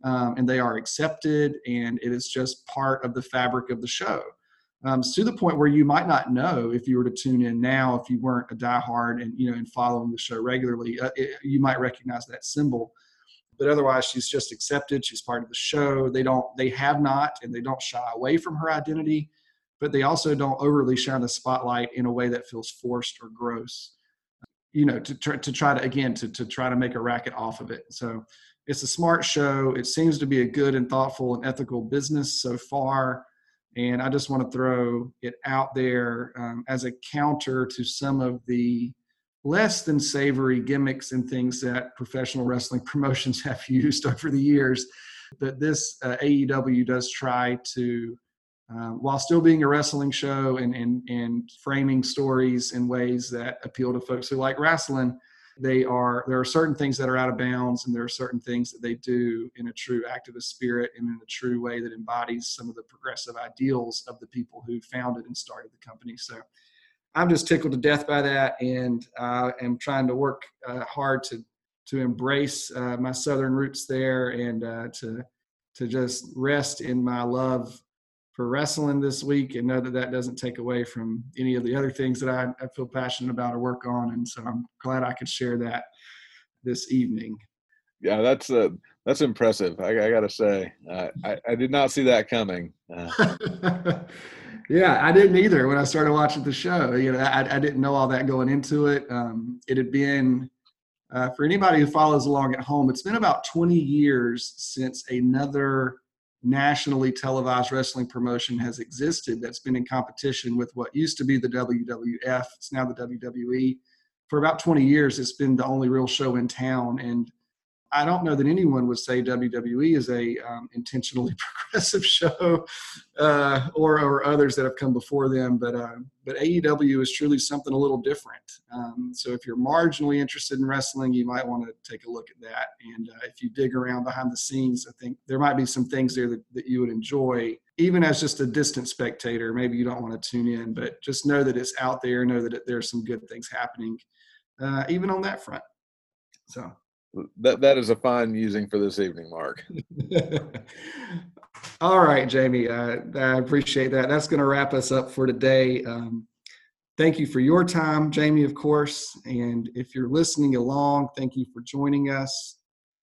um, and they are accepted, and it is just part of the fabric of the show. um, to the point where you might not know if you were to tune in now if you weren't a diehard and you know and following the show regularly uh, it, you might recognize that symbol but otherwise she's just accepted she's part of the show they don't they have not and they don't shy away from her identity but they also don't overly shine the spotlight in a way that feels forced or gross you know to, try to try to again to, to try to make a racket off of it so it's a smart show it seems to be a good and thoughtful and ethical business so far and I just want to throw it out there um, as a counter to some of the less than savory gimmicks and things that professional wrestling promotions have used over the years. That this uh, AEW does try to, uh, while still being a wrestling show and, and, and framing stories in ways that appeal to folks who like wrestling, they are there are certain things that are out of bounds and there are certain things that they do in a true activist spirit and in a true way that embodies some of the progressive ideals of the people who founded and started the company. So i'm just tickled to death by that and uh, am trying to work uh, hard to to embrace uh, my southern roots there and uh, to to just rest in my love for wrestling this week and know that that doesn't take away from any of the other things that I, I feel passionate about or work on. And so I'm glad I could share that this evening. Yeah, that's uh, that's impressive. I, I got to say, uh, I, I did not see that coming. Uh. yeah, I didn't either when I started watching the show. You know, I, I didn't know all that going into it. Um, it had been uh, for anybody who follows along at home. It's been about 20 years since another nationally televised wrestling promotion has existed that's been in competition with what used to be the WWF. It's now the WWE. For about 20 years, it's been the only real show in town. And I don't know that anyone would say WWE is a um, intentionally progressive show, uh, or or others that have come before them. But uh, but AEW is truly something a little different. Um, so if you're marginally interested in wrestling, you might want to take a look at that. And uh, if you dig around behind the scenes, I think there might be some things there that, that you would enjoy, even as just a distant spectator. Maybe you don't want to tune in, but just know that it's out there. Know that it, there's some good things happening, uh, even on that front. So that that is a fine musing for this evening, Mark. All right, Jamie. Uh, I appreciate that. That's going to wrap us up for today. Um, thank you for your time, Jamie, of course. And if you're listening along, thank you for joining us.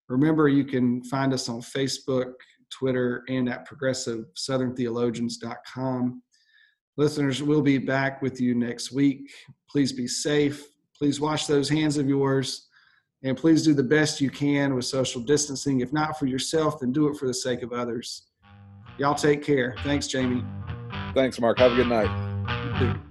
Remember, you can find us on Facebook, Twitter, and at progressivesoutherntheologians.com. Listeners, we'll be back with you next week. Please be safe. Please wash those hands of yours and please do the best you can with social distancing. If not for yourself, then do it for the sake of others. Y'all take care. Thanks, Jamie. Thanks, Mark. Have a good night.